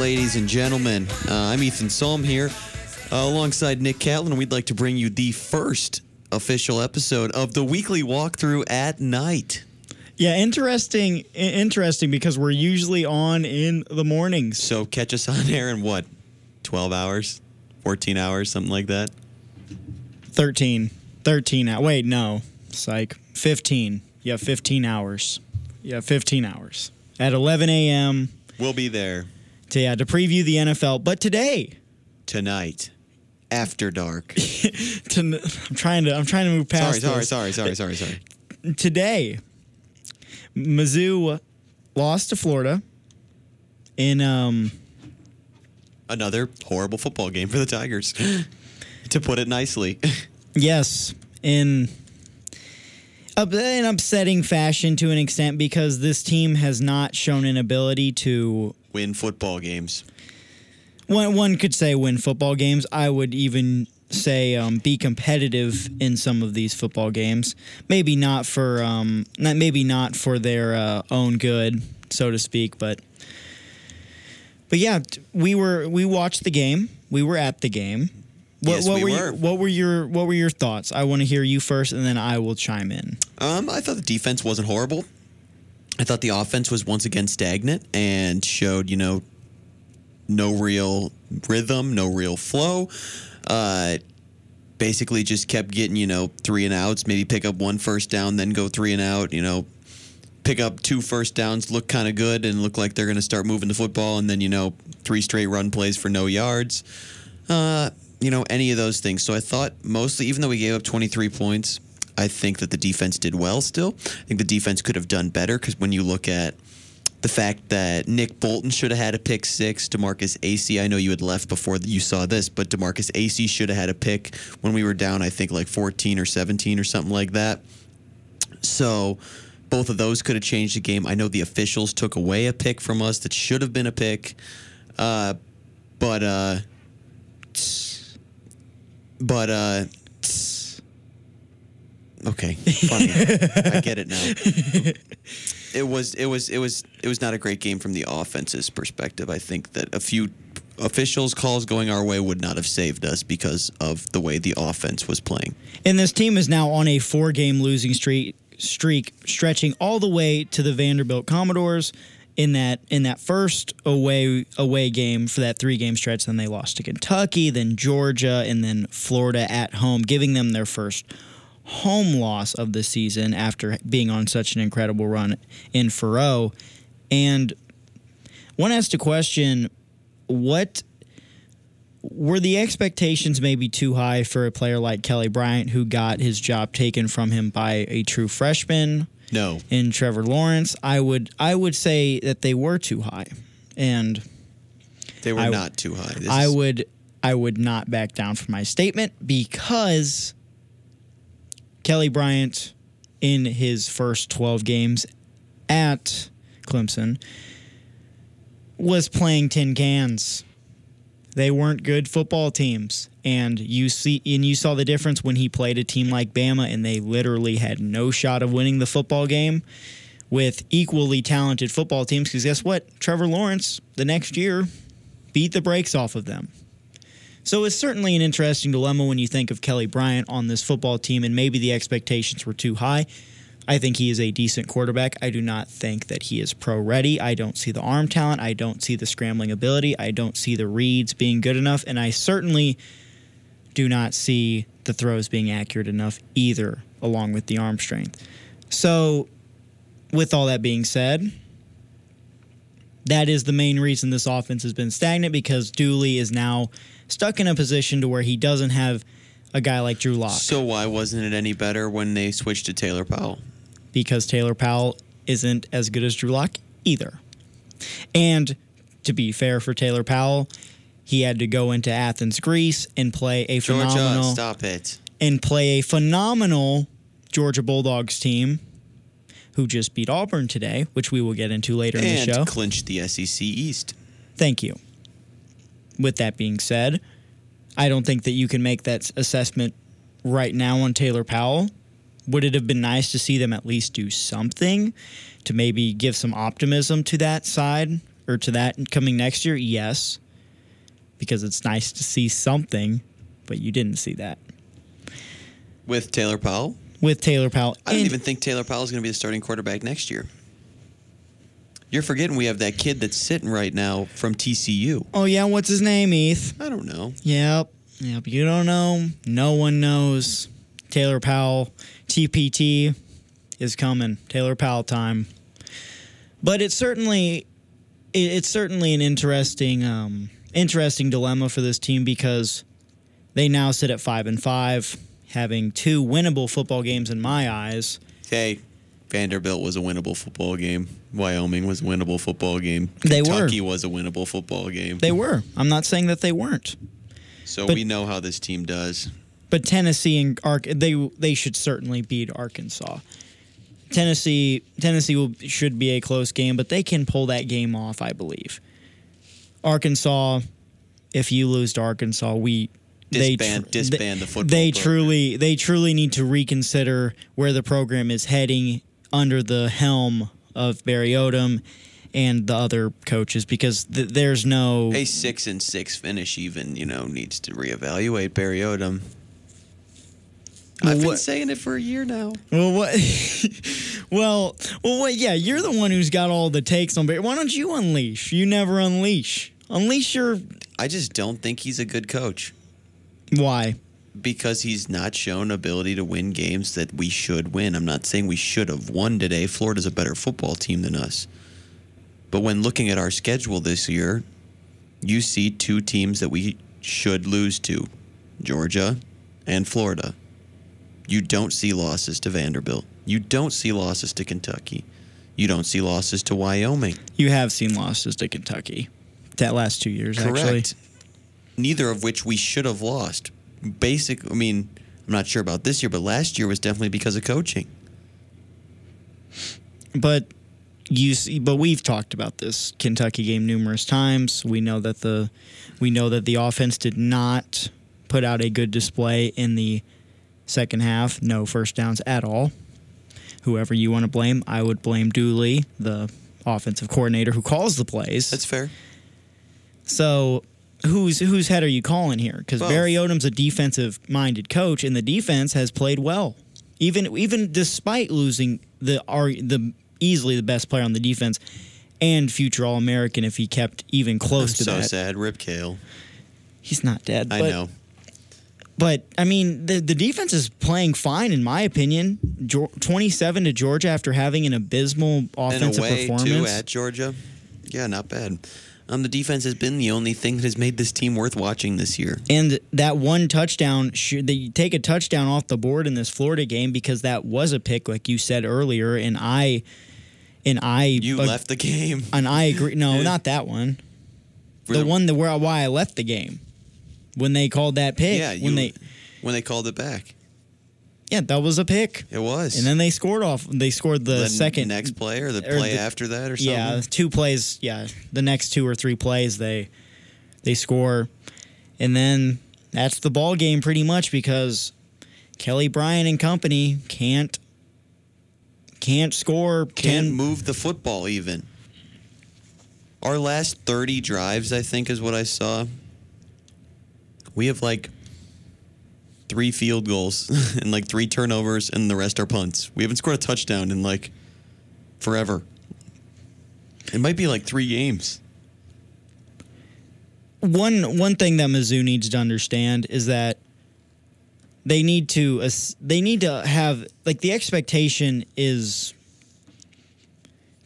Ladies and gentlemen. Uh, I'm Ethan Salm here, uh, alongside Nick Catlin. We'd like to bring you the first official episode of the weekly walkthrough at night. Yeah, interesting. Interesting because we're usually on in the mornings. So catch us on air in what, 12 hours, 14 hours, something like that. 13. 13 hours. Wait, no. Psych. 15. Yeah, 15 hours. Yeah, 15 hours. At 11 a.m. We'll be there to, yeah, to preview the NFL. But today, tonight, after dark. to, I'm trying to I'm trying to move past sorry, this. sorry, sorry, sorry, sorry. Today, Mizzou lost to Florida in um Another horrible football game for the Tigers, to put it nicely. Yes, in an upsetting fashion to an extent because this team has not shown an ability to. Win football games. One one could say win football games. I would even say um, be competitive in some of these football games. Maybe not for um, not maybe not for their uh, own good, so to speak, but. But yeah, we were we watched the game. We were at the game. What, Yes, what we were, were. Your, what were your what were your thoughts? I want to hear you first, and then I will chime in. Um, I thought the defense wasn't horrible. I thought the offense was once again stagnant and showed, you know, no real rhythm, no real flow. Uh, basically, just kept getting, you know, three and outs, maybe pick up one first down, then go three and out, you know, pick up two first downs, look kind of good, and look like they're going to start moving the football, and then, you know, three straight run plays for no yards. Uh, you know, any of those things. So I thought mostly, even though we gave up 23 points, I think that the defense did well still. I think the defense could have done better because when you look at the fact that Nick Bolton should have had a pick six, DeMarkus Acy, I know you had left before you saw this, but DeMarkus Acy should have had a pick when we were down, I think like 14 or 17 or something like that. So both of those could have changed the game. I know the officials took away a pick from us that should have been a pick. Uh, but uh but uh okay funny. I get it now. It was it was it was it was not a great game from the offense's perspective. I think that a few officials calls going our way would not have saved us because of the way the offense was playing. And this team is now on a four game losing streak streak stretching all the way to the Vanderbilt Commodores in that in that first away away game for that three game stretch. Then they lost to Kentucky then Georgia and then Florida at home giving them their first home loss of the season after being on such an incredible run in Faurot and one has to question what were the expectations maybe too high for a player like Kelly Bryant, who got his job taken from him by a true freshman? No. In Trevor Lawrence? I would I would say that they were too high, and they were I- not too high. This I would I would not back down from my statement because Kelly Bryant in his first 12 games at Clemson was playing tin cans. They weren't good football teams. And you see and you saw the difference when he played a team like Bama and they literally had no shot of winning the football game with equally talented football teams because guess what? Trevor Lawrence the next year beat the brakes off of them. So it's certainly an interesting dilemma when you think of Kelly Bryant on this football team, and maybe the expectations were too high. I think he is a decent quarterback. I do not think that he is pro ready. I don't see the arm talent. I don't see the scrambling ability. I don't see the reads being good enough. And I certainly do not see the throws being accurate enough either, along with the arm strength. So, with all that being said, that is the main reason this offense has been stagnant because Dooley is now stuck in a position to where he doesn't have a guy like Drew Lock so why wasn't it any better when they switched to taylor powell because Taylor Powell isn't as good as Drew Lock either. And to be fair for Taylor Powell, he had to go into Athens, Greece and play a georgia phenomenal stop it and play a phenomenal Georgia Bulldogs team who just beat Auburn today, which we will get into later in the and show. clinched the sec east Thank you. With that being said, I don't think that you can make that assessment right now on Taylor Powell. Would it have been nice to see them at least do something to maybe give some optimism to that side or to that coming next year? Yes, because it's nice to see something, but you didn't see that With Taylor Powell, with Taylor Powell. I don't even think Taylor Powell is going to be the starting quarterback next year. You're forgetting we have that kid that's sitting right now from TCU. Oh yeah, what's his name, Eth? I don't know. Yep. Yep. You don't know. No one knows. Taylor Powell, TPT is coming. Taylor Powell time. But it's certainly it, it's certainly an interesting um, interesting dilemma for this team because they now sit at five and five, having two winnable football games in my eyes. Hey, Vanderbilt was a winnable football game. Wyoming was a winnable football game. They were. Kentucky was a winnable football game. They were. I'm not saying that they weren't. so but- we know how this team does. But Tennessee and Ark they they should certainly beat Arkansas. Tennessee Tennessee will, should be a close game, but they can pull that game off, I believe. Arkansas, if you lose to Arkansas, we they Disband- tr- disband they- the football They program. truly they truly need to reconsider where the program is heading under the helm of Barry Odom and the other coaches because th- there's no A six and six finish even, you know, needs to reevaluate Barry Odom. I've been saying it for a year now. Well, what? well, well, what? Yeah, you're the one who's got all the takes on. Barry. why don't you unleash? You never unleash. Unleash your. I just don't think he's a good coach Why? Because he's not shown ability to win games that we should win. I'm not saying we should have won today. Florida's a better football team than us. But when looking at our schedule this year, you see two teams that we should lose to Georgia and Florida. You don't see losses to Vanderbilt. You don't see losses to Kentucky. You don't see losses to Wyoming. You have seen losses to Kentucky. That last two years, Correct. actually. Neither of which we should have lost. Basic. I mean, I'm not sure about this year, but last year was definitely because of coaching. But you see, but we've talked about this Kentucky game numerous times. We know that the we know that the offense did not put out a good display in the second half. No first downs at all. Whoever you want to blame, I would blame Dooley, the offensive coordinator who calls the plays. That's fair. So whose whose head are you calling here? Because Barry Odom's a defensive minded coach, and the defense has played well, even even despite losing the are the easily the best player on the defense and future All American if he kept even close I'm to so that. sad. Rip Cale. He's not dead. I but, know. but I mean the the defense is playing fine in my opinion. Twenty seven to Georgia after having an abysmal offensive And away performance. too at Georgia. Yeah, not bad. Um, the defense has been the only thing that has made this team worth watching this year. And that one touchdown, should they take a touchdown off the board in this Florida game because that was a pick, like you said earlier, and I, and I, You left the game. and I agree. No, not that one. For The one that where why I left the game when they called that pick. Yeah, you, when they, when they called it back, yeah, that was a pick, it was. and then they scored off. They scored the, the second next play or the or play the- after that or something. Yeah, two plays. Yeah, the next two or three plays they they score, and then that's the ball game pretty much because Kelly Bryant and company can't can't score. can't can move the football even. Our last 30 drives, I think, is what I saw. We have like three field goals and like three turnovers, and the rest are punts. We haven't scored a touchdown in like forever. It might be like three games. one one thing that Mizzou needs to understand is that they need to they need to have like the expectation is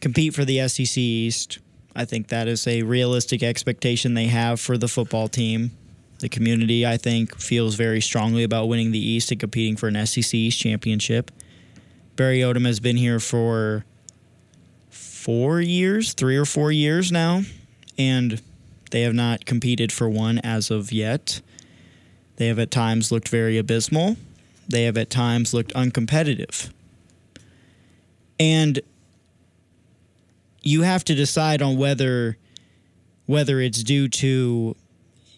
compete for the SEC East. I think that is a realistic expectation they have for the football team. The community, I think, feels very strongly about winning the East and competing for an SEC East championship. Barry Odom has been here for four years, three or four years now, and they have not competed for one as of yet. They have at times looked very abysmal. They have at times looked uncompetitive. And you have to decide on whether whether it's due to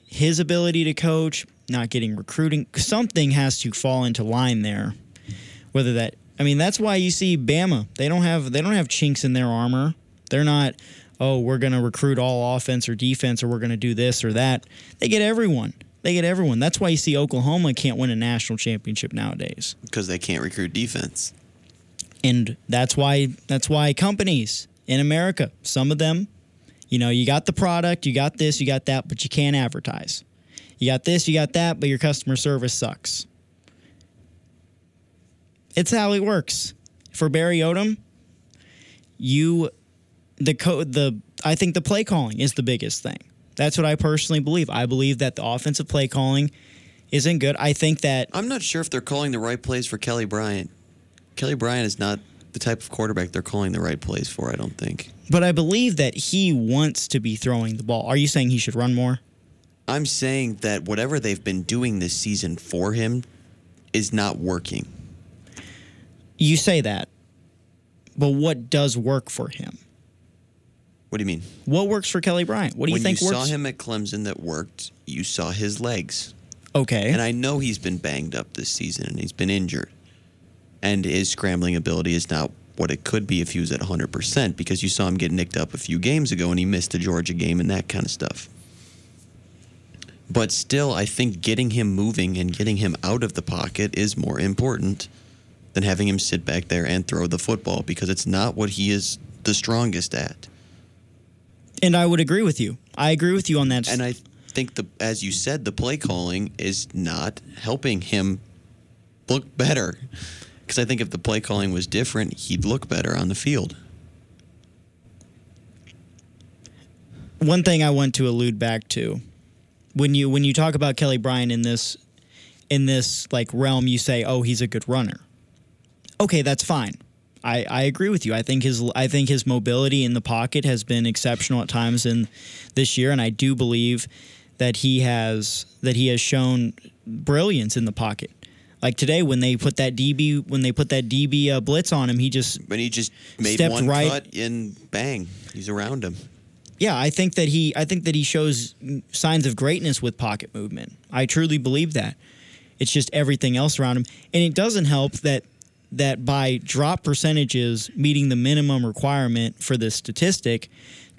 his ability to coach, not getting recruiting, something has to fall into line there. Whether that I mean that's why you see Bama, they don't have they don't have chinks in their armor. They're not oh, we're going to recruit all offense or defense or we're going to do this or that. They get everyone. They get everyone. That's why you see Oklahoma can't win a national championship nowadays. because they can't recruit defense. And that's why that's why companies in America, some of them, you know, you got the product, you got this, you got that, but you can't advertise. You got this, you got that, but your customer service sucks. It's how it works. For Barry Odom, you the code the I think the play calling is the biggest thing. That's what I personally believe. I believe that the offensive play calling isn't good. I think that I'm not sure if they're calling the right plays for Kelly Bryant. Kelly Bryant is not the type of quarterback they're calling the right plays for. I don't think. But I believe that he wants to be throwing the ball. Are you saying he should run more? I'm saying that whatever they've been doing this season for him is not working. You say that. But what does work for him? What do you mean? What works for Kelly Bryant? What do you when think you works? saw him at Clemson that worked, you saw his legs. okay. And I know he's been banged up this season and he's been injured. And his scrambling ability is not what it could be if he was at 100% because you saw him get nicked up a few games ago and he missed the Georgia game and that kind of stuff. But still, I think getting him moving and getting him out of the pocket is more important than having him sit back there and throw the football because it's not what he is the strongest at. and I would agree with you. I agree with you on that. And I think the as you said, the play calling is not helping him look better. Because I think if the play calling was different, he'd look better on the field. one thing I want to allude back to when you when you talk about Kelly Bryant in this in this like realm, you say, "Oh, he's a good runner." Okay, that's fine. I, I agree with you. I think his I think his mobility in the pocket has been exceptional at times in this year, and I do believe that he has that he has shown brilliance in the pocket. Like today, when they put that DB when they put that DB uh, blitz on him, he just But he just made Stepped one right- cut and bang, he's around him. yeah, I think that he I think that he shows signs of greatness with pocket movement. I truly believe that. It's just everything else around him, and it doesn't help that that by drop percentages meeting the minimum requirement for this statistic,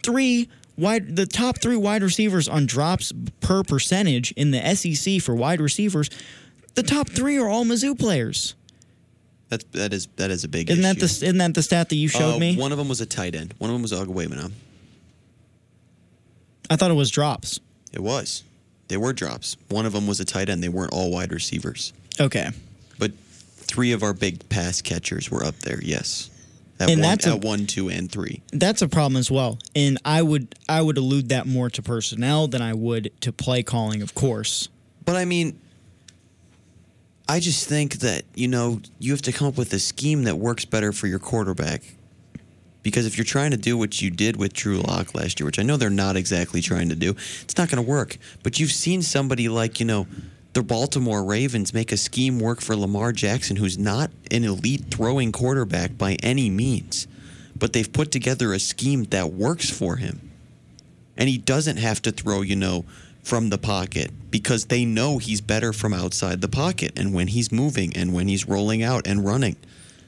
three wide the top three wide receivers on drops per percentage in the SEC for wide receivers, the top three are all Mizzou players. That's that is that is a big Isn't issue. that the isn't that the stat that you showed Uh, me? One of them was a tight end. One of them was Okwuegbunam. I thought it was drops. It was. They were drops. One of them was a tight end. They weren't all wide receivers. Okay. But three of our big pass catchers were up there, yes. At, And one, that's a- at one, two, and three. That's a problem as well. And I would I would allude that more to personnel than I would to play calling, of course. But I mean, I just think that, you know, you have to come up with a scheme that works better for your quarterback. Because if you're trying to do what you did with Drew Lock last year, which I know they're not exactly trying to do, it's not going to work. But you've seen somebody like, you know, the Baltimore Ravens make a scheme work for Lamar Jackson, who's not an elite throwing quarterback by any means. But they've put together a scheme that works for him and he doesn't have to throw, you know, from the pocket because they know he's better from outside the pocket and when he's moving and when he's rolling out and running.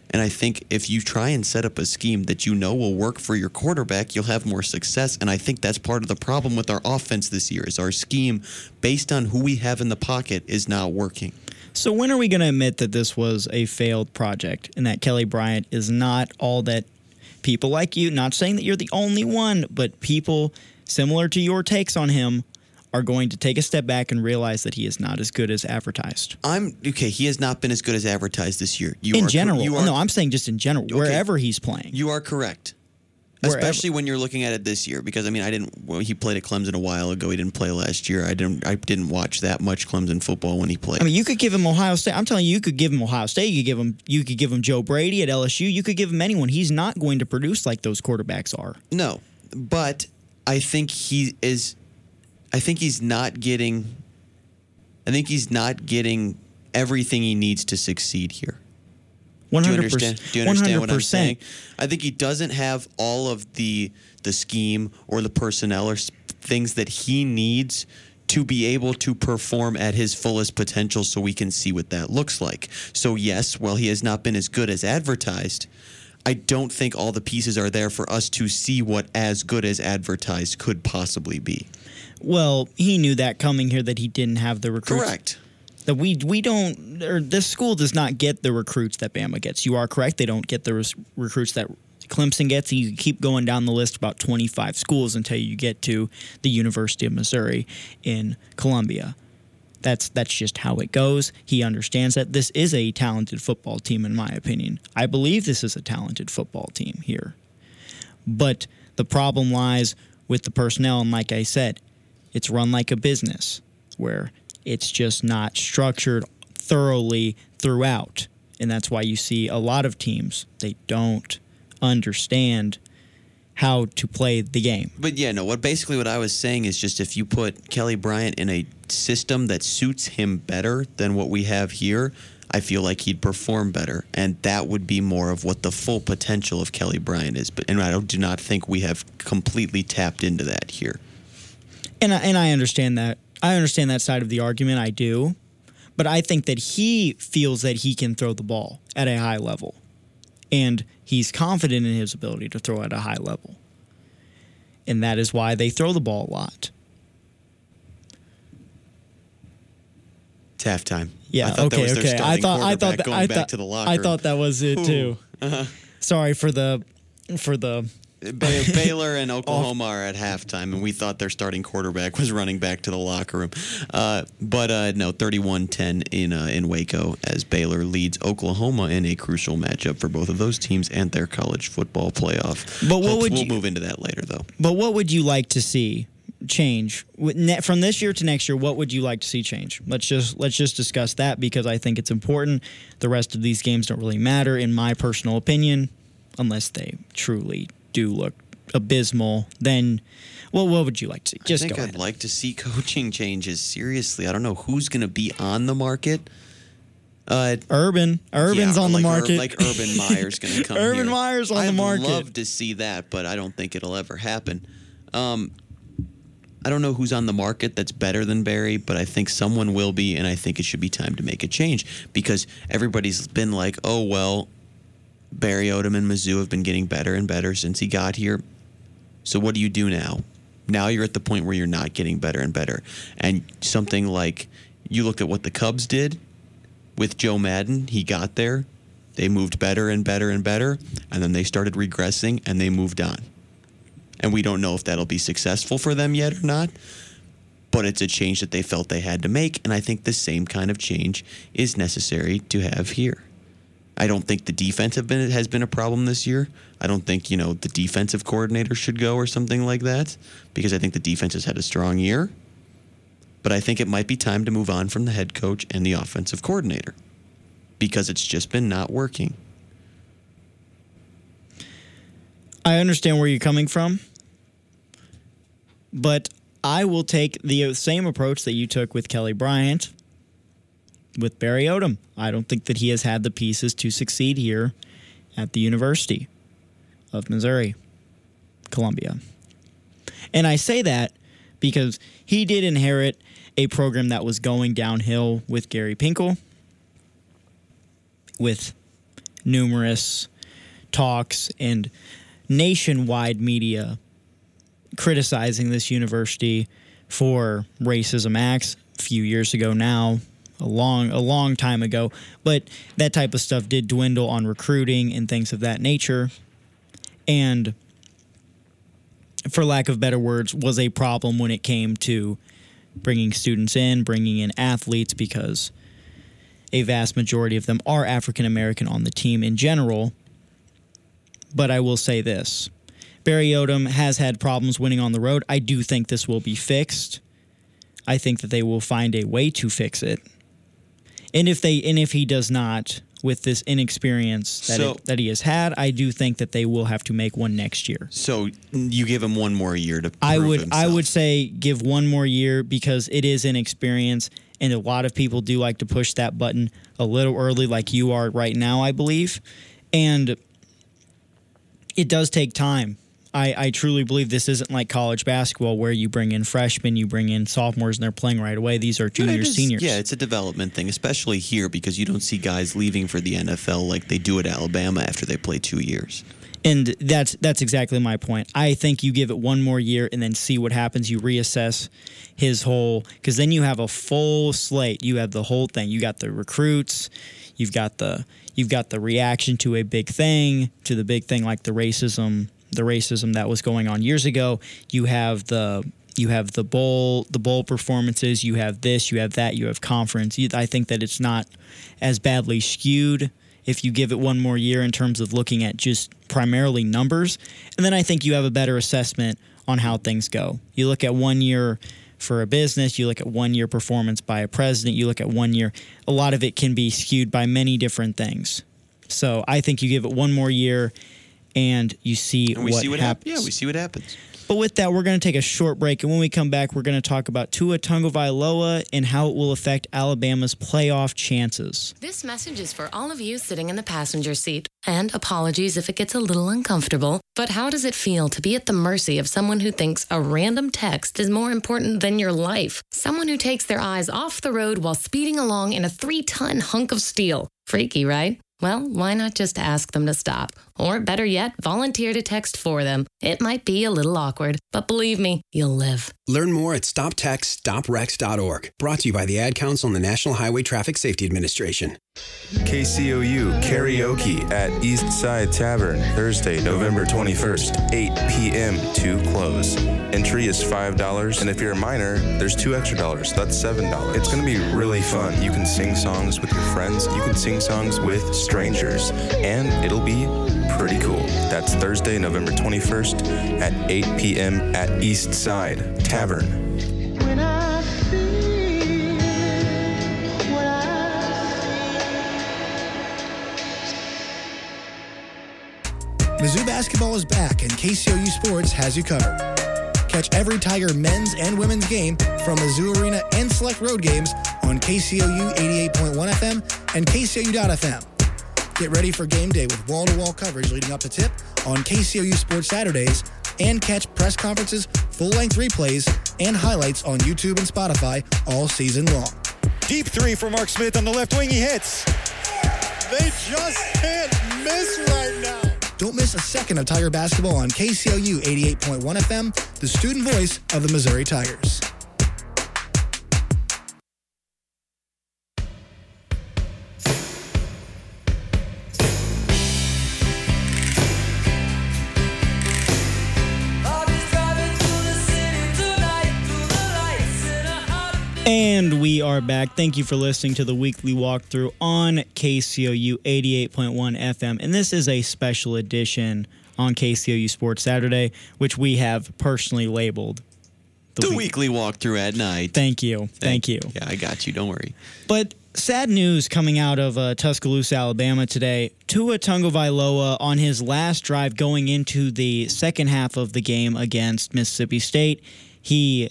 And I think if you try and set up a scheme that you know will work for your quarterback, you'll have more success. And I think that's part of the problem with our offense this year is our scheme based on who we have in the pocket is not working. So when are we going to admit that this was a failed project and that Kelly Bryant is not all that people like you, not saying that you're the only one, but people similar to your takes on him are going to take a step back and realize that he is not as good as advertised. I'm okay. He has not been as good as advertised this year. You in are, general. you oh, are, no, I'm saying just in general, wherever he's playing. You are correct. Wherever. Especially when you're looking at it this year, because I mean, I didn't. Well, he played at Clemson a while ago. He didn't play last year. I didn't. I didn't watch that much Clemson football when he played. I mean, you could give him Ohio State. I'm telling you, you could give him Ohio State. You could give him. You could give him Joe Brady at LSU. You could give him anyone. He's not going to produce like those quarterbacks are. no, but I think he is. I think he's not getting. I think he's not getting everything he needs to succeed here. One Do you understand? Do you understand what I'm saying? I think he doesn't have all of the the scheme or the personnel or things that he needs to be able to perform at his fullest potential so we can see what that looks like. So yes, while he has not been as good as advertised, I don't think all the pieces are there for us to see what as good as advertised could possibly be. Well, he knew that coming here that he didn't have the recruits. Correct. That we we don't or this school does not get the recruits that Bama gets. You are correct. They don't get the res- recruits that Clemson gets. You keep going down the list about 25 schools until you get to the University of Missouri in Columbia. That's that's just how it goes. He understands that this is a talented football team in my opinion. I believe this is a talented football team here. But the problem lies with the personnel and like I said, it's run like a business where it's just not structured thoroughly throughout. And that's why you see a lot of teams they don't understand how to play the game. But yeah, no. What basically what I was saying is just if you put Kelly Bryant in a system that suits him better than what we have here, I feel like he'd perform better, and that would be more of what the full potential of Kelly Bryant is. But and I do not think we have completely tapped into that here. And I, and I understand that. I understand that side of the argument. I do. But I think that he feels that he can throw the ball at a high level. And he's confident in his ability to throw at a high level. And that is why they throw the ball a lot. It's halftime. Yeah. I thought that okay. was their okay. I thought. I thought. That, going I back thought. to the locker I thought that was it too. Sorry for the, for the. Ba- Baylor and Oklahoma are at halftime, and we thought their starting quarterback was running back to the locker room. Uh, but uh, no, 31-10 in uh, in Waco as Baylor leads Oklahoma in a crucial matchup for both of those teams and their college football playoff. But what Hope- would we'll you- move into that later, though. But what would you like to see change from this year to next year? What would you like to see change? Let's just let's just discuss that because I think it's important. The rest of these games don't really matter, in my personal opinion, unless they truly do look abysmal. Then, well, what would you like to see? Just I think I'd ahead. like to see coaching changes. Seriously, I don't know who's going to be on the market. Uh, Urban, Urban's Yeah, on the like Ur- market. like Urban Meyer's going to come Urban here. Meyer's on I'd the market. I'd love to see that, but I don't think it'll ever happen. Um, I don't know who's on the market that's better than Barry, but I think someone will be, and I think it should be time to make a change because everybody's been like, oh, well, Barry Odom and Mizzou have been getting better and better since he got here. So what do you do now? Now you're at the point where you're not getting better and better. And something like you look at what the Cubs did with Joe Maddon, he got there. They moved better and better and better, and then they started regressing and they moved on. And we don't know if that'll be successful for them yet or not, but it's a change that they felt they had to make, and I think the same kind of change is necessary to have here. I don't think the defense have been has been a problem this year. I don't think you know the defensive coordinator should go or something like that because I think the defense has had a strong year. But I think it might be time to move on from the head coach and the offensive coordinator because it's just been not working. I understand where you're coming from, but I will take the same approach that you took with Kelly Bryant with Barry Odom. I don't think that he has had the pieces to succeed here at the University of Missouri, Columbia. And I say that because he did inherit a program that was going downhill with Gary Pinkel, with numerous talks and nationwide media criticizing this university for racism acts a few years ago now a long a long time ago but that type of stuff did dwindle on recruiting and things of that nature and for lack of better words was a problem when it came to bringing students in bringing in athletes because a vast majority of them are African American on the team in general but I will say this. Barry Odom has had problems winning on the road. I do think this will be fixed. I think that they will find a way to fix it. And if they and if he does not with this inexperience that So- it, that he has had, I do think that they will have to make one next year. So you give him one more year to. I would I would say give one more year because it is inexperience and a lot of people do like to push that button a little early like you are right now I believe and it does take time I, I truly believe this isn't like college basketball where you bring in freshmen, you bring in sophomores, and they're playing right away. These are juniors, is- seniors. Yeah, it's a development thing, especially here because you don't see guys leaving for the NFL like they do at Alabama after they play two years. And that's that's exactly my point. I think you give it one more year and then see what happens. You reassess his whole because then you have a full slate. You have the whole thing. You got the recruits. You've got the you've got the reaction to a big thing to the big thing like the racism the racism that was going on years ago. You have the you have the bowl the bowl performances. You have this. You have that. You have conference. I think that it's not as badly skewed if you give it one more year in terms of looking at just primarily numbers. And then I think you have a better assessment on how things go. You look at one year for a business, you look at one year performance by a president, you look at one year. A lot of it can be skewed by many different things. So I think you give it one more year and you see And we what see what happens. happens. Yeah, we see what happens. But with that, we're going to take a short break, and when we come back, we're going to talk about Tua Tagovailoa and how it will affect Alabama's playoff chances. This message is for all of you sitting in the passenger seat. And apologies if it gets a little uncomfortable. But how does it feel to be at the mercy of someone who thinks a random text is more important than your life? Someone who takes their eyes off the road while speeding along in a three ton hunk of steel. Freaky, right? Well, why not just ask them to stop? Or better yet, volunteer to text for them. It might be a little awkward, but believe me, you'll live. Learn more at stoptextsstopwrecks.org. Brought to you by the Ad Council and the National Highway Traffic Safety Administration. KCOU karaoke at East Side Tavern Thursday, November 21st, 8 p.m. to close. Entry is $5, and if you're a minor, there's two extra dollars. That's $7. It's going to be really fun. You can sing songs with your friends, you can sing songs with strangers, and it'll be pretty cool. That's Thursday, November 21st at 8 p.m. at East Side Tavern. Mizzou basketball is back, and KCOU Sports has you covered. Catch every Tiger men's and women's game from Mizzou Arena and select road games on KCOU 88.1 FM and KCOU.FM. Get ready for game day with wall to wall coverage leading up to tip on KCOU Sports Saturdays and catch press conferences, full length replays, and highlights on YouTube and Spotify all season long. Deep three for Mark Smith on the left wing. He hits. They just can't miss right now. Don't miss a second of Tiger basketball on KCOU 88.1 FM, the student voice of the Missouri Tigers. And we are back. Thank you for listening to the weekly walkthrough on KCOU 88.1 FM. And this is a special edition on KCOU Sports Saturday, which we have personally labeled The week- weekly walkthrough at night. Thank you. Thank you. Yeah, I got you. Don't worry. But sad news coming out of uh, Tuscaloosa, Alabama today. Tua Tagovailoa on his last drive going into the second half of the game against Mississippi State, he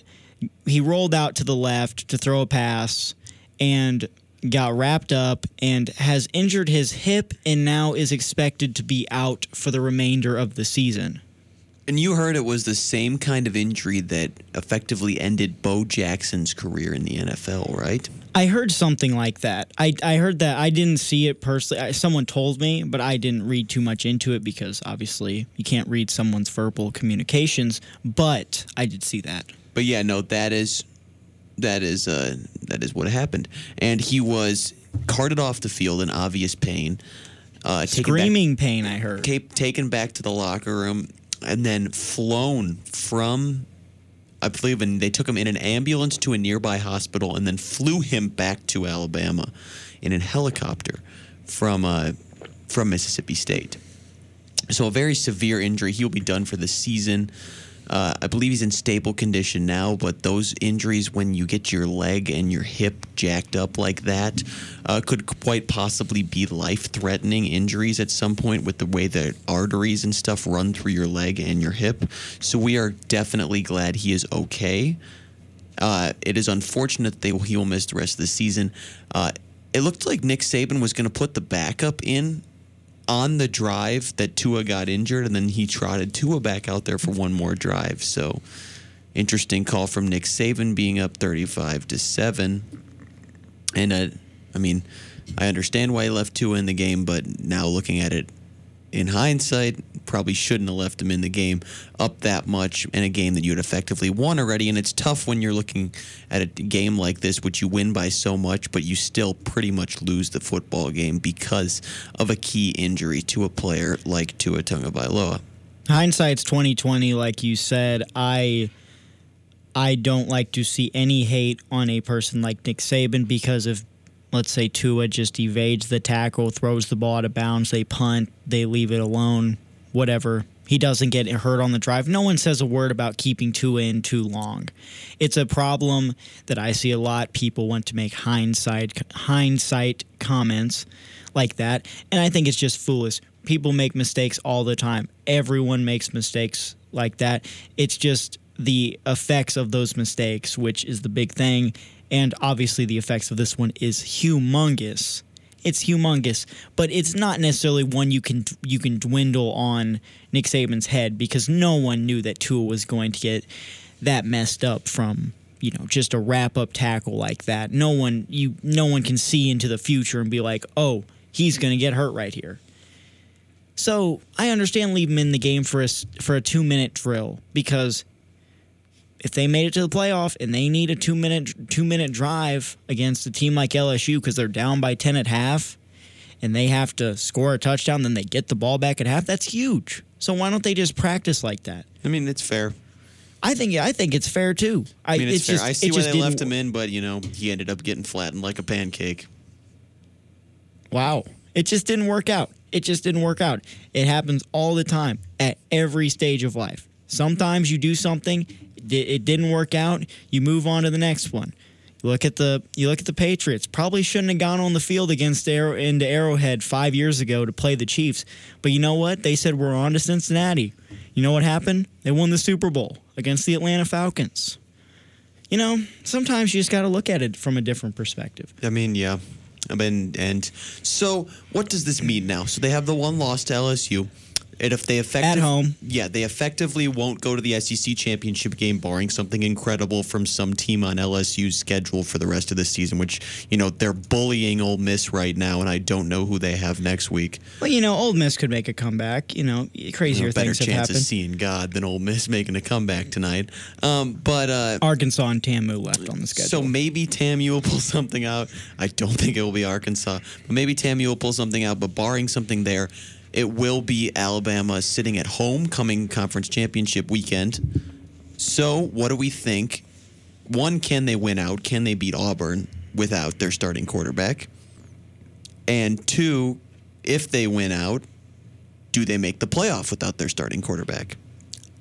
he rolled out to the left to throw a pass and got wrapped up and has injured his hip and now is expected to be out for the remainder of the season. And you heard it was the same kind of injury that effectively ended Bo Jackson's career in the NFL, right? I heard something like that. I, I heard that. I didn't see it personally. I, someone told me, but I didn't read too much into it because obviously you can't read someone's verbal communications. But I did see that. But yeah, no, that is that is uh that is what happened. And he was carted off the field in obvious pain. Uh taken back- Screaming pain, I heard. ta- taken back to the locker room and then flown from I believe and they took him in an ambulance to a nearby hospital and then flew him back to Alabama in a helicopter from uh, from Mississippi State. So a very severe injury. He'll be done for the season. Uh, I believe he's in stable condition now, but those injuries, when you get your leg and your hip jacked up like that, uh, could quite possibly be life-threatening injuries at some point with the way the arteries and stuff run through your leg and your hip. So we are definitely glad he is okay. Uh, it is unfortunate that he will miss the rest of the season. Uh, it looked like Nick Saban was going to put the backup in on the drive that Tua got injured, and then he trotted Tua back out there for one more drive. So interesting call from Nick Saban being up 35 to seven. And uh, I mean, I understand why he left Tua in the game, but now looking at it in hindsight, probably shouldn't have left him in the game up that much in a game that you had effectively won already. And it's tough when you're looking at a game like this, which you win by so much, but you still pretty much lose the football game because of a key injury to a player like Tua Tagovailoa. Hindsight's twenty twenty, like you said. I I don't like to see any hate on a person like Nick Saban because of let's say Tua just evades the tackle, throws the ball out of bounds, they punt, they leave it alone, whatever. He doesn't get hurt on the drive. No one says a word about keeping Tua in too long. It's a problem that I see a lot. People want to make hindsight hindsight comments like that, and I think it's just foolish. People make mistakes all the time. Everyone makes mistakes like that. It's just the effects of those mistakes, which is the big thing. And obviously, the effects of this one is humongous. It's humongous, but it's not necessarily one you can you can dwindle on Nick Saban's head because no one knew that Tua was going to get that messed up from you know just a wrap up tackle like that. No one you no one can see into the future and be like, oh, he's going to get hurt right here. So I understand leave him in the game for a for a two minute drill because if they made it to the playoff and they need a two minute two minute drive against a team like LSU because they're down by ten at half, and they have to score a touchdown, then they get the ball back at half. That's huge. So why don't they just practice like that? I mean, it's fair. I think I think it's fair too. I, I mean, it's, fair. just, I see why they left him in, but you know, he ended up getting flattened like a pancake. Wow. It just didn't work out. It just didn't work out. It happens all the time at every stage of life. Sometimes you do something, it didn't work out, you move on to the next one. You look at the you look at the Patriots. Probably shouldn't have gone on the field against Arrow, into Arrowhead five years ago to play the Chiefs. But you know what? They said we're on to Cincinnati. You know what happened? They won the Super Bowl against the Atlanta Falcons. You know, sometimes you just got to look at it from a different perspective. I mean, yeah. I mean, and so what does this mean now? So they have the one loss to LSU. And if they effective, At home. yeah, they effectively won't go to the SEC championship game, barring something incredible from some team on LSU's schedule for the rest of the season. Which you know they're bullying Ole Miss right now, and I don't know who they have next week. Well, you know, Ole Miss could make a comeback. You know, crazier You know, better things have chance of seeing God than Ole Miss making a comeback tonight. Um, but uh, Arkansas and Tamu left on the schedule. So maybe TAMU will pull something out. I don't think it will be Arkansas, but maybe TAMU will pull something out. But barring something there, it will be Alabama sitting at home coming conference championship weekend. So what do we think? One, can they win out? Can they beat Auburn without their starting quarterback? And two, if they win out, do they make the playoff without their starting quarterback?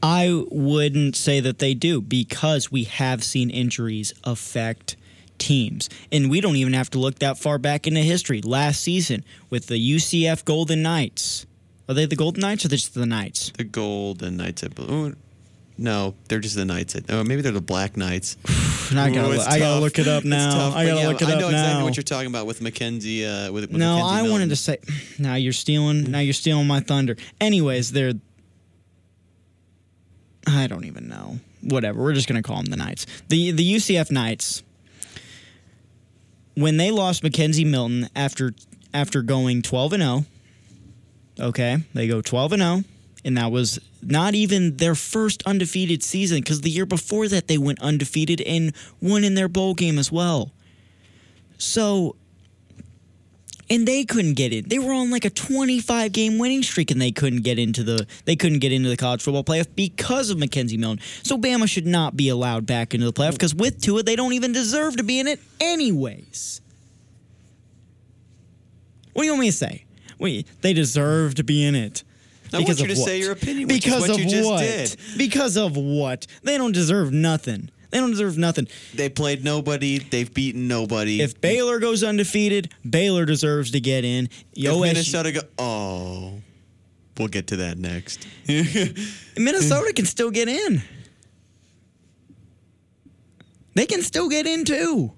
I wouldn't say that they do because we have seen injuries affect teams. And we don't even have to look that far back into history. Last season with the UCF Golden Knights. Are they the Golden Knights or just the Knights? The Golden Knights, I believe. No, they're just the Knights. Oh, maybe they're the Black Knights. I gotta, Ooh, I gotta look it up now. I gotta yeah, look it up now. I know now. exactly what you're talking about with McKenzie. Uh, with, with no, McKenzie I wanted to say. Now you're stealing. Now you're stealing my thunder. Anyways, they're. I don't even know. Whatever. We're just gonna call them the Knights. The the UCF Knights. When they lost McKenzie Milton after after going 12 and 0. Okay, they go 12 and 0, and that was not even their first undefeated season because the year before that they went undefeated and won in their bowl game as well. So and they couldn't get in. They were on like a 25 game winning streak and they couldn't get into the they couldn't get into the college football playoff because of McKenzie Milton. So Bama should not be allowed back into the playoff because with Tua they don't even deserve to be in it anyways. What do you want me to say? Wait, they deserve to be in it. I want Because you of to what? say your opinion, Because what of you just what? did. Because of what? They don't deserve nothing. They don't deserve nothing. They played nobody. They've beaten nobody. If Baylor goes undefeated, Baylor deserves to get in. If Minnesota go, oh, we'll get to that next. Minnesota can still get in. They can still get in too.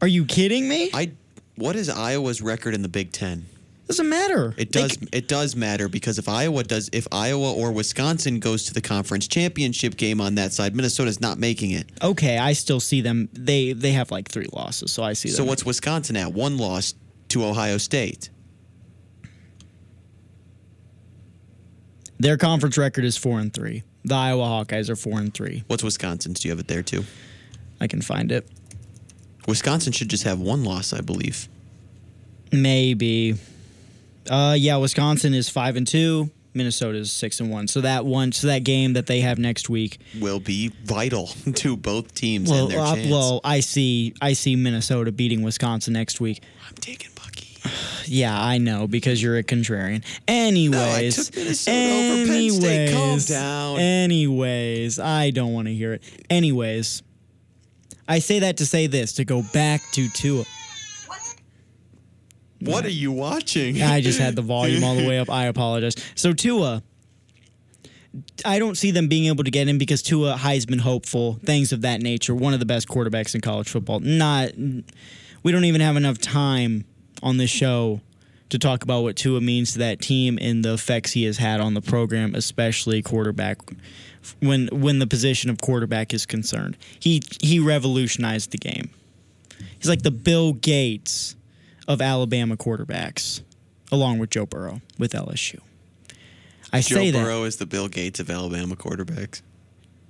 Are you kidding me? I. What is Iowa's record in the Big Ten? Doesn't matter. It does. It does matter because if Iowa does, if Iowa or Wisconsin goes to the conference championship game on that side, Minnesota's not making it. okay, I still see them. They they have like three losses, so I see. So what's Wisconsin at? One loss to Ohio State. their conference record is four and three. The Iowa Hawkeyes are four and three. What's Wisconsin's? Do you have it there too? I can find it. Wisconsin should just have one loss, I believe. Maybe. Uh, yeah, Wisconsin is five and two. Minnesota is six and one. So that one, so that game that they have next week. Will be vital to both teams Well, and their uh, well, I see. I see Minnesota beating Wisconsin next week. I'm taking Bucky. Yeah, I know because you're a contrarian. Anyways, took Minnesota over Penn State. Calm anyways, down. Anyways, I don't want to hear it. Anyways, I say that to say this to go back to Tua. What are you watching? I just had the volume all the way up. I apologize. So Tua, I don't see them being able to get him because Tua Heisman hopeful, things of that nature. One of the best quarterbacks in college football. Not, we don't even have enough time on this show to talk about what Tua means to that team and the effects he has had on the program, especially quarterback. When when the position of quarterback is concerned, he he revolutionized the game. He's like the Bill Gates of Alabama quarterbacks, along with Joe Burrow with LSU. I Joe say that Joe Burrow is the Bill Gates of Alabama quarterbacks.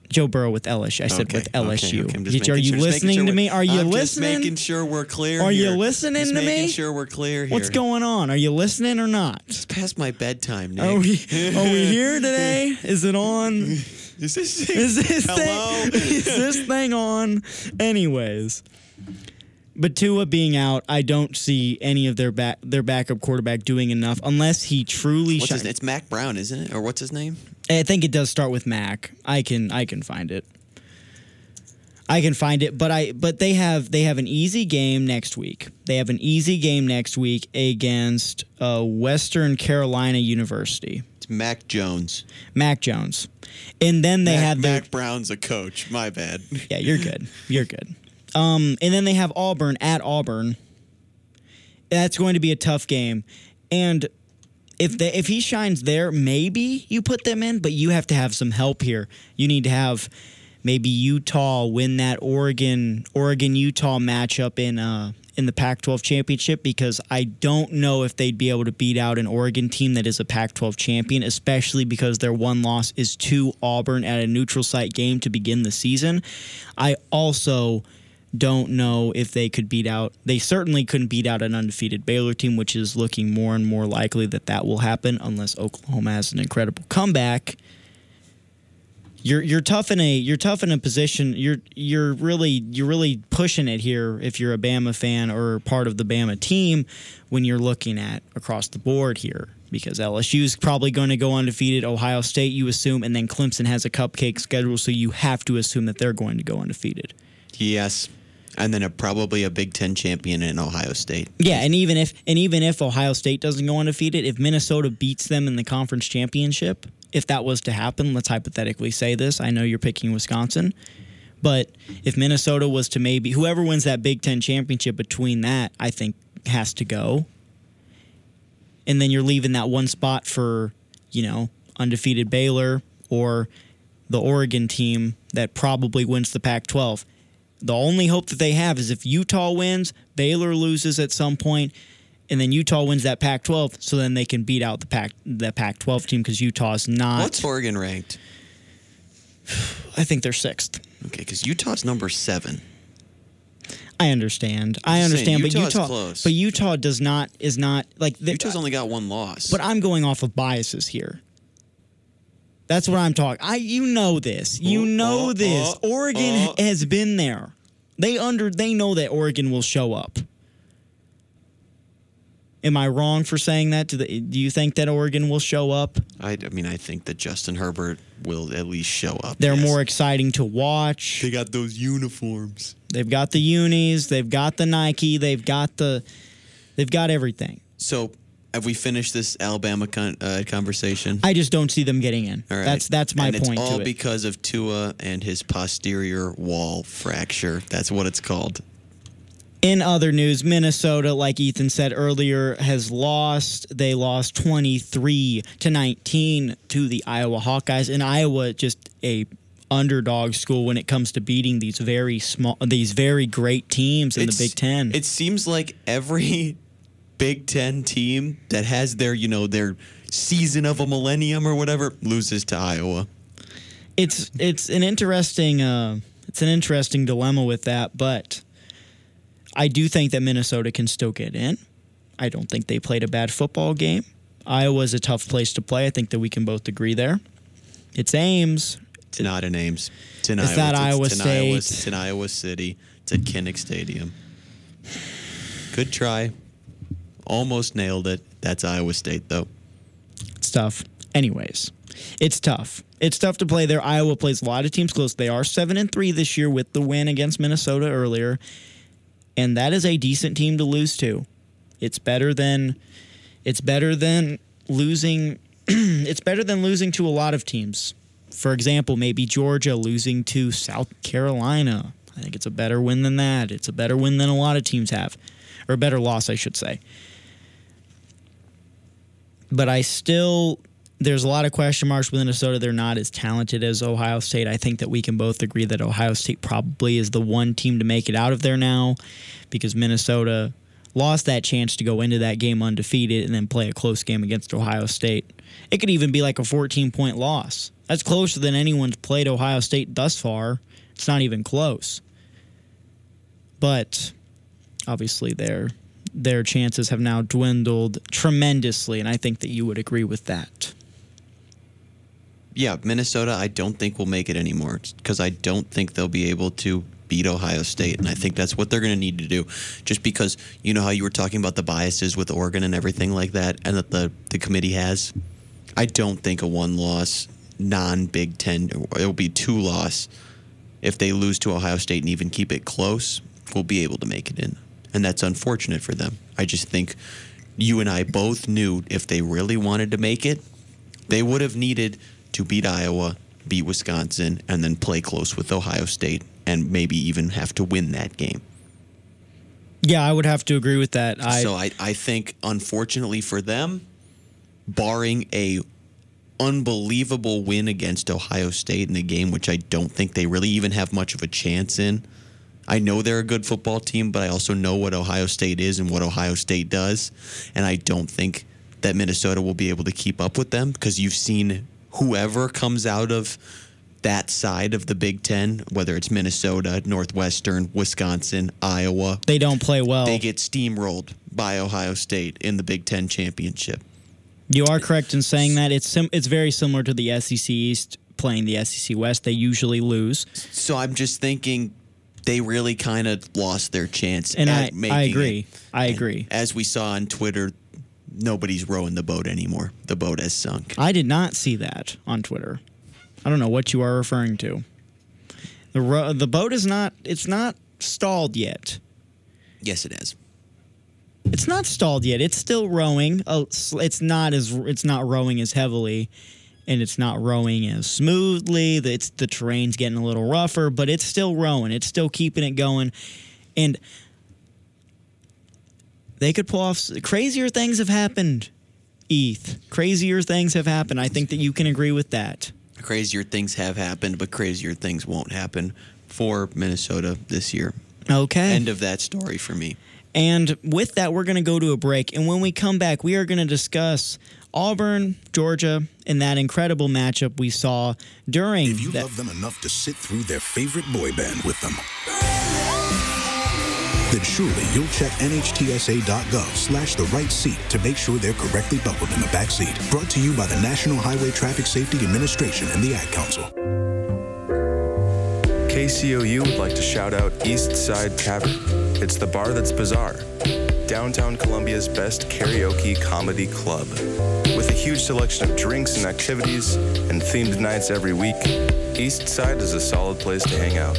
Joe Burrow with LSU. I said Okay, with okay, LSU. okay, I'm are you sure- listening sure to me? Are you I'm listening? Just making sure we're clear. Are you listening Just to me? Making sure we're clear here. What's going on? Are you listening or not? It's past my bedtime, Nick. Are we are we here today? Is it on? Is this? Is this Hello? thing is this thing on? Anyways. But Tua being out, I don't see any of their back their backup quarterback doing enough unless he truly What's his, it's Mac Brown, isn't it? Or what's his name? I think it does start with Mac. I can I can find it. I can find it, but I but they have they have an easy game next week. They have an easy game next week against uh, Western Carolina University. It's Mac Jones. Mac Jones, and then they Mac, have their Mac Brown's a coach. My bad. yeah. You're good. You're good. Um, and then they have Auburn at Auburn. That's going to be a tough game, and if if he shines there, maybe you put them in, but you have to have some help here. You need to have maybe Utah win that Oregon Oregon Utah matchup in uh in the Pac-12 championship because I don't know if they'd be able to beat out an Oregon team that is a Pac-12 champion, especially because their one loss is to Auburn at a neutral site game to begin the season. I also don't know if they could beat out. They certainly couldn't beat out an undefeated Baylor team, which is looking more and more likely that that will happen unless Oklahoma has an incredible comeback. You're you're tough in a you're tough in a position. You're you're really you're really pushing it here if you're a Bama fan or part of the Bama team when you're looking at across the board here because LSU is probably going to go undefeated. Ohio State, you assume, and then Clemson has a cupcake schedule, so you have to assume that they're going to go undefeated. Yes. And then a, probably a Big Ten champion in Ohio State. Yeah, and even if and even if Ohio State doesn't go undefeated, if Minnesota beats them in the conference championship, if that was to happen, let's hypothetically say this. I know you're picking Wisconsin, but if Minnesota was to maybe whoever wins that Big Ten championship between that, I think has to go. And then you're leaving that one spot for, you know, undefeated Baylor or the Oregon team that probably wins the Pac 12. The only hope that they have is if Utah wins, Baylor loses at some point, and then Utah wins that Pac 12, so then they can beat out the Pac the Pac 12 team because Utah's not. What's Oregon ranked? I think they're sixth. Okay, because Utah's number seven. I understand. I just saying, understand, but Utah's Utah, close. but Utah does not is not like the, Utah's only got one loss. But I'm going off of biases here. That's what I'm talking. I you know this. You Oh, know oh, this. oh, Oregon oh. has been there. They under they know that Oregon will show up. Am I wrong for saying that? Do, the, do you think that Oregon will show up? I, I mean, I think that Justin Herbert will at least show up. They're yes. more exciting to watch. They got those uniforms. They've got the unis, they've got the Nike, they've got the they've got everything. So, have we finished this Alabama con- uh, conversation? I just don't see them getting in. All right. That's that's my and point It's all it. because of Tua and his posterior wall fracture. That's what it's called. In other news, Minnesota, like Ethan said earlier, has lost. They lost 23 to 19 to the Iowa Hawkeyes. And Iowa just a underdog school when it comes to beating these very small these very great teams in It's- the Big 10. It seems like every Big Ten team that has their, you know, their season of a millennium or whatever loses to Iowa. it's it's an interesting uh, it's an interesting dilemma with that, but I do think that Minnesota can still get in. I don't think they played a bad football game. Iowa's a tough place to play. I think that we can both agree there. It's Ames. It's not in Ames. It's in It's Iowa. not Iowa it's in Iowa. State. It's in Iowa City. It's at Kinnick Stadium. Good try. Almost nailed it. That's Iowa State, though. It's tough. Anyways, it's tough. It's tough to play there. Iowa plays a lot of teams close. They are seven and three this year with the win against Minnesota earlier, and that is a decent team to lose to. It's better than it's better than losing. it's better than losing to a lot of teams. For example, maybe Georgia losing to South Carolina. I think it's a better win than that. It's a better win than a lot of teams have, or a better loss, I should say but I still there's a lot of question marks with Minnesota. They're not as talented as Ohio State. I think that we can both agree that Ohio State probably is the one team to make it out of there now because Minnesota lost that chance to go into that game undefeated and then play a close game against Ohio State. It could even be like a 14 point loss. That's closer than anyone's played Ohio State thus far. It's not even close. But obviously their their chances have now dwindled tremendously and I think that you would agree with that. Yeah, Minnesota, I don't think will make it anymore because I don't think they'll be able to beat Ohio State. And I think that's what they're going to need to do. Just because, you know, how you were talking about the biases with Oregon and everything like that, and that the, the committee has. I don't think a one loss, non Big Ten, it'll be two loss. If they lose to Ohio State and even keep it close, We'll be able to make it in. And that's unfortunate for them. I just think you and I both knew if they really wanted to make it, they would have needed to beat Iowa, beat Wisconsin, and then play close with Ohio State and maybe even have to win that game. Yeah, I would have to agree with that. I so I, I think, unfortunately for them, barring a unbelievable win against Ohio State in a game which I don't think they really even have much of a chance in. I know they're a good football team, but I also know what Ohio State is and what Ohio State does. And I don't think that Minnesota will be able to keep up with them because you've seen whoever comes out of that side of the Big Ten, whether it's Minnesota, Northwestern, Wisconsin, Iowa, they don't play well. they get steamrolled by Ohio State in the Big Ten championship. you are correct in saying that. It's sim- it's very similar to the SEC East playing the SEC West. They usually lose. So I'm just thinking they really kind of lost their chance. And at I- I agree. it. I And agree. As we saw on Twitter, nobody's rowing the boat anymore. The boat has sunk. I did not see that on Twitter. I don't know what you are referring to. The ro- the boat is not it's not stalled yet. Yes, it is. It's not stalled yet. It's still rowing. Oh, It's not as it's not rowing as heavily, and it's not rowing as smoothly. It's the terrain's getting a little rougher, but it's still rowing. It's still keeping it going, and they could pull off crazier things have happened. Eth, crazier things have happened. I think that you can agree with that. Crazier things have happened, but crazier things won't happen for Minnesota this year. Okay. End of that story for me. And with that, we're going to go to a break. And when we come back, we are going to discuss Auburn, Georgia, and that incredible matchup we saw during If you that. love them enough to sit through their favorite boy band with them, then surely you'll check nhtsa.gov slash the right seat to make sure they're correctly buckled in the back seat. Brought to you by the National Highway Traffic Safety Administration and the Ad Council. KCOU would like to shout out East Side Tavern. It's the bar that's bizarre. Downtown Columbia's best karaoke comedy club. With a huge selection of drinks and activities and themed nights every week, East Side is a solid place to hang out.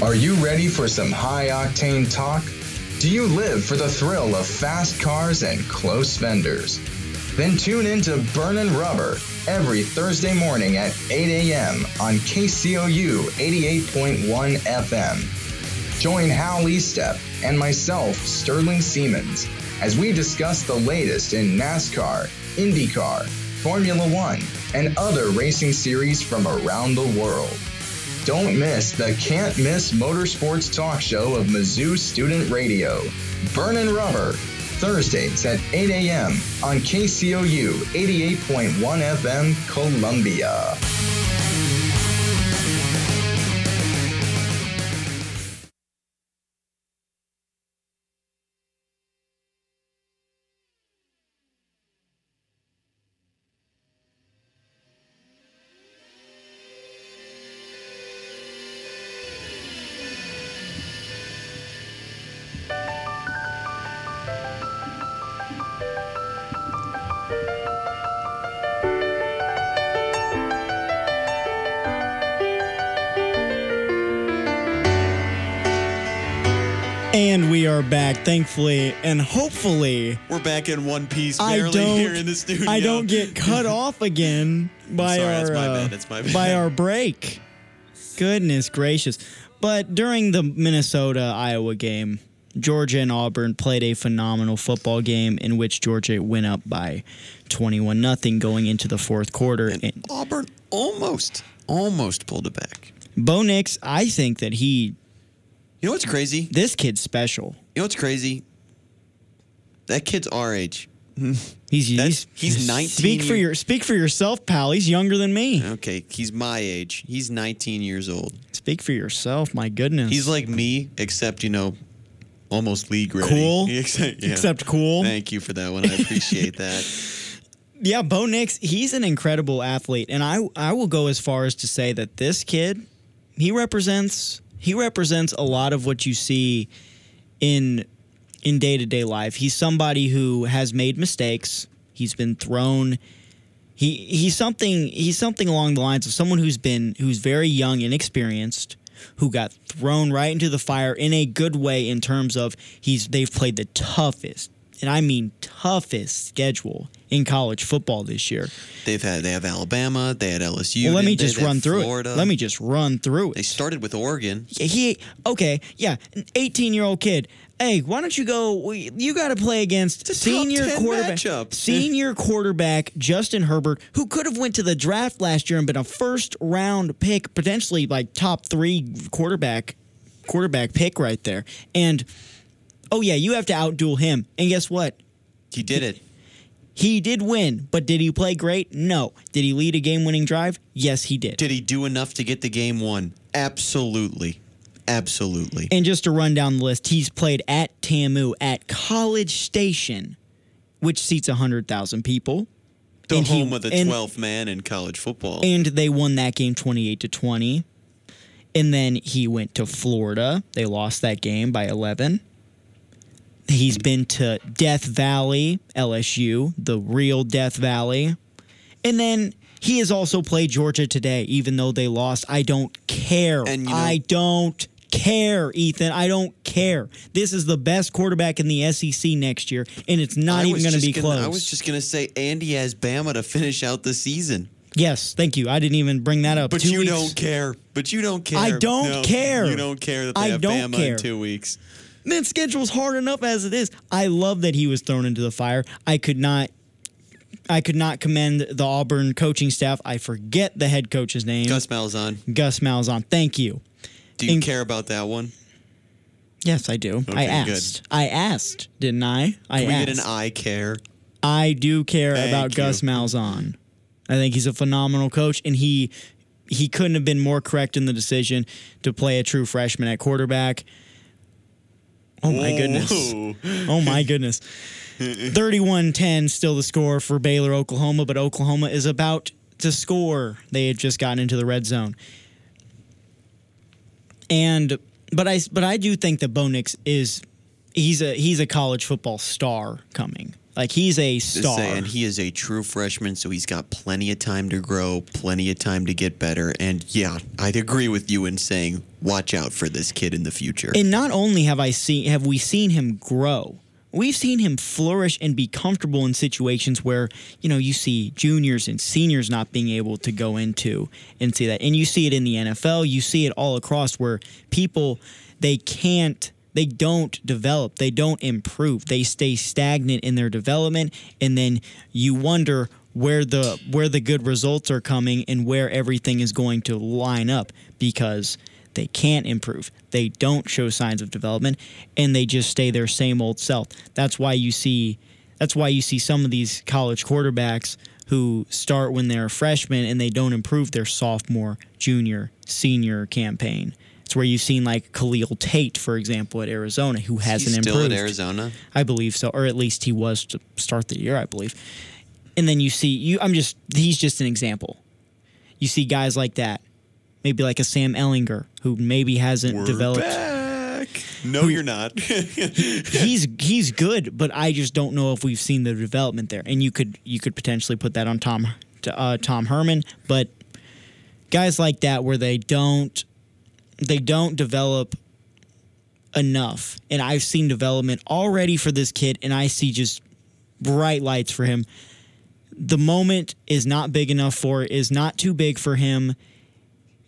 Are you ready for some high octane talk? Do you live for the thrill of fast cars and close fenders? Then tune in to Burnin' Rubber every Thursday morning at 8 a.m. on KCOU 88.1 FM. Join Hal Eastep and myself, Sterling Siemens, as we discuss the latest in NASCAR, IndyCar, Formula One, and other racing series from around the world. Don't miss the Can't Miss Motorsports Talk Show of Mizzou Student Radio. Burnin' Rubber, Thursdays at 8 a.m. on KCOU 88.1 FM, Columbia. Are back, thankfully and hopefully. We're back in one piece, I barely don't. here in the studio. I don't get cut off again by Sorry, our that's my uh, bad, that's my bad. by our break. Goodness gracious! But during the Minnesota Iowa game, Georgia and Auburn played a phenomenal football game in which Georgia went up by twenty-one nothing going into the fourth quarter. And Auburn almost, almost pulled it back. Bo Nix, I think that he, You know what's crazy? this kid's special. You know what's crazy? That kid's our age. He's That's- he's, he's 19 Speak for year- your speak for yourself, pal. He's younger than me. Okay, he's my age. He's 19 years old. Speak for yourself. My goodness. He's like me, except you know, almost league ready. Cool? Except, yeah. Except cool. Thank you for that one. I appreciate that. Yeah, Bo Nix, he's an incredible athlete, and I I will go as far as to say that this kid, he represents he represents a lot of what you see in in day to day life. He's somebody who has made mistakes. He's been thrown. He he's something he's something along the lines of someone who's been who's very young, and inexperienced, who got thrown right into the fire in a good way in terms of he's they've played the toughest, and I mean toughest schedule in college football this year. They've had they have Alabama, they had LSU. well, let me just run through Florida. it. Let me just run through They started with Oregon. He okay, yeah, an 18 year old kid. Hey, why don't you go? You got to play against It's a top senior 10 quarterback, matchup. senior quarterback Justin Herbert, who could have went to the draft last year and been a first round pick, potentially like top three quarterback quarterback pick right there. And oh yeah, you have to outduel him. And guess what? He did it. He did win, but did he play great? No. Did he lead a game winning drive? Yes, he did. Did he do enough to get the game won? Absolutely. Absolutely. And just to run down the list, he's played at TAMU at College Station, which seats 100,000 people. the and he- home of the and- 12th man in college football. And they won that game 28 to 20. And then he went to Florida. They lost that game by 11. He's been to Death Valley, LSU, the real Death Valley. And then he has also played Georgia today, even though they lost. I don't care. And, you know- I don't care, Ethan. I don't care. This is the best quarterback in the SEC next year, and it's not I even going to be gonna- close. I was just going to say Andy has Bama to finish out the season. yes, thank you. I didn't even bring that up. But Two you weeks- don't care. But you don't care. I don't No, care. You don't care that they I have don't Bama care. in two weeks. That schedule's hard enough as it is. I love that he was thrown into the fire. I could not I could not commend the Auburn coaching staff. I forget the head coach's name. Gus Malzahn, Gus Malzahn. Thank you. do you In- care about that one? Yes, I do. I Okay, good. asked. I asked, didn't I? I Can we asked. get an I care? I do care Thank about you. Gus Malzahn. I think he's a phenomenal coach, and he he couldn't have been more correct in the decision to play a true freshman at quarterback. Oh my goodness. Oh my goodness. 31-10 still the score for Baylor Oklahoma, but Oklahoma is about to score. They had just gotten into the red zone. And but I but I do think that Bo Nix is he's a he's a college football star coming. Like he's a star. saying, he is a true freshman, so he's got plenty of time to grow, plenty of time to get better. And yeah, I'd agree with you in saying, watch out for this kid in the future. And not only have I seen have we seen him grow, we've seen him flourish and be comfortable in situations where, you know, you see juniors and seniors not being able to go into and see that. And you see it in the NFL, you see it all across where people they can't they don't develop, they don't improve. They stay stagnant in their development and then you wonder where the where the good results are coming and where everything is going to line up because they can't improve. They don't show signs of development and they just stay their same old self. That's why you see that's why you see some of these college quarterbacks who start when they're freshmen and they don't improve their sophomore, junior, senior campaign. It's where you've seen like Khalil Tate, for example, at Arizona, who hasn't still improved. at Arizona. I believe so, or at least he was to start the year, I believe. And then you see you I'm just he's just an example. You see guys like that. Maybe like a Sam Ehlinger who maybe hasn't developed back. No, you're not. he's he's good, but I just don't know if we've seen the development there. And you could you could potentially put that on Tom uh, Tom Herman, but guys like that where they don't they don't develop enough. And I've seen development already for this kid, and I see just bright lights for him. The moment is not big enough for it, is not too big for him.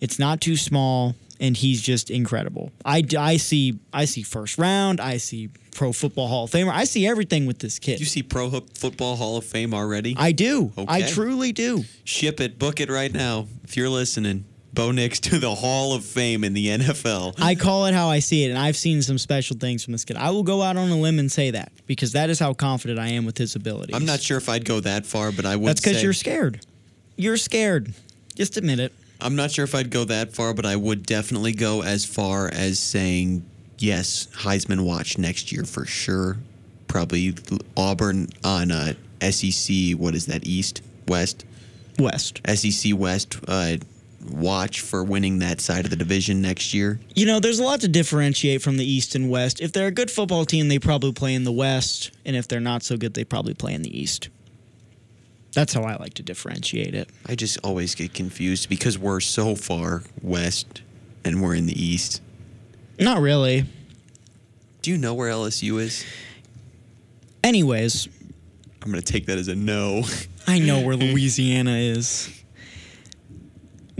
It's not too small, and he's just incredible. I, I see I see first round. I see Pro Football Hall of Famer. I see everything with this kid. you see Pro Football Hall of Fame already? I do. I truly do. Ship it, book it right now. If you're listening, Bo Nix to the Hall of Fame in the NFL. I call it how I see it, and I've seen some special things from this kid. I will go out on a limb and say that because that is how confident I am with his abilities. I'm not sure if I'd go that far, but I would. That's because you're scared. You're scared. Just admit it. I'm not sure if I'd go that far, but I would definitely go as far as saying yes, Heisman watch next year for sure. Probably Auburn on uh, SEC. What is that? East, West, West. SEC West. Uh, watch for winning that side of the division next year. You know, there's a lot to differentiate from the East and West. If they're a good football team, they probably play in the West, and if they're not so good, they probably play in the East. That's how I like to differentiate it. I just always get confused because we're so far west and we're in the east. Not really. Do you know where LSU is? Anyways, I'm going to take that as a no. I know where Louisiana is.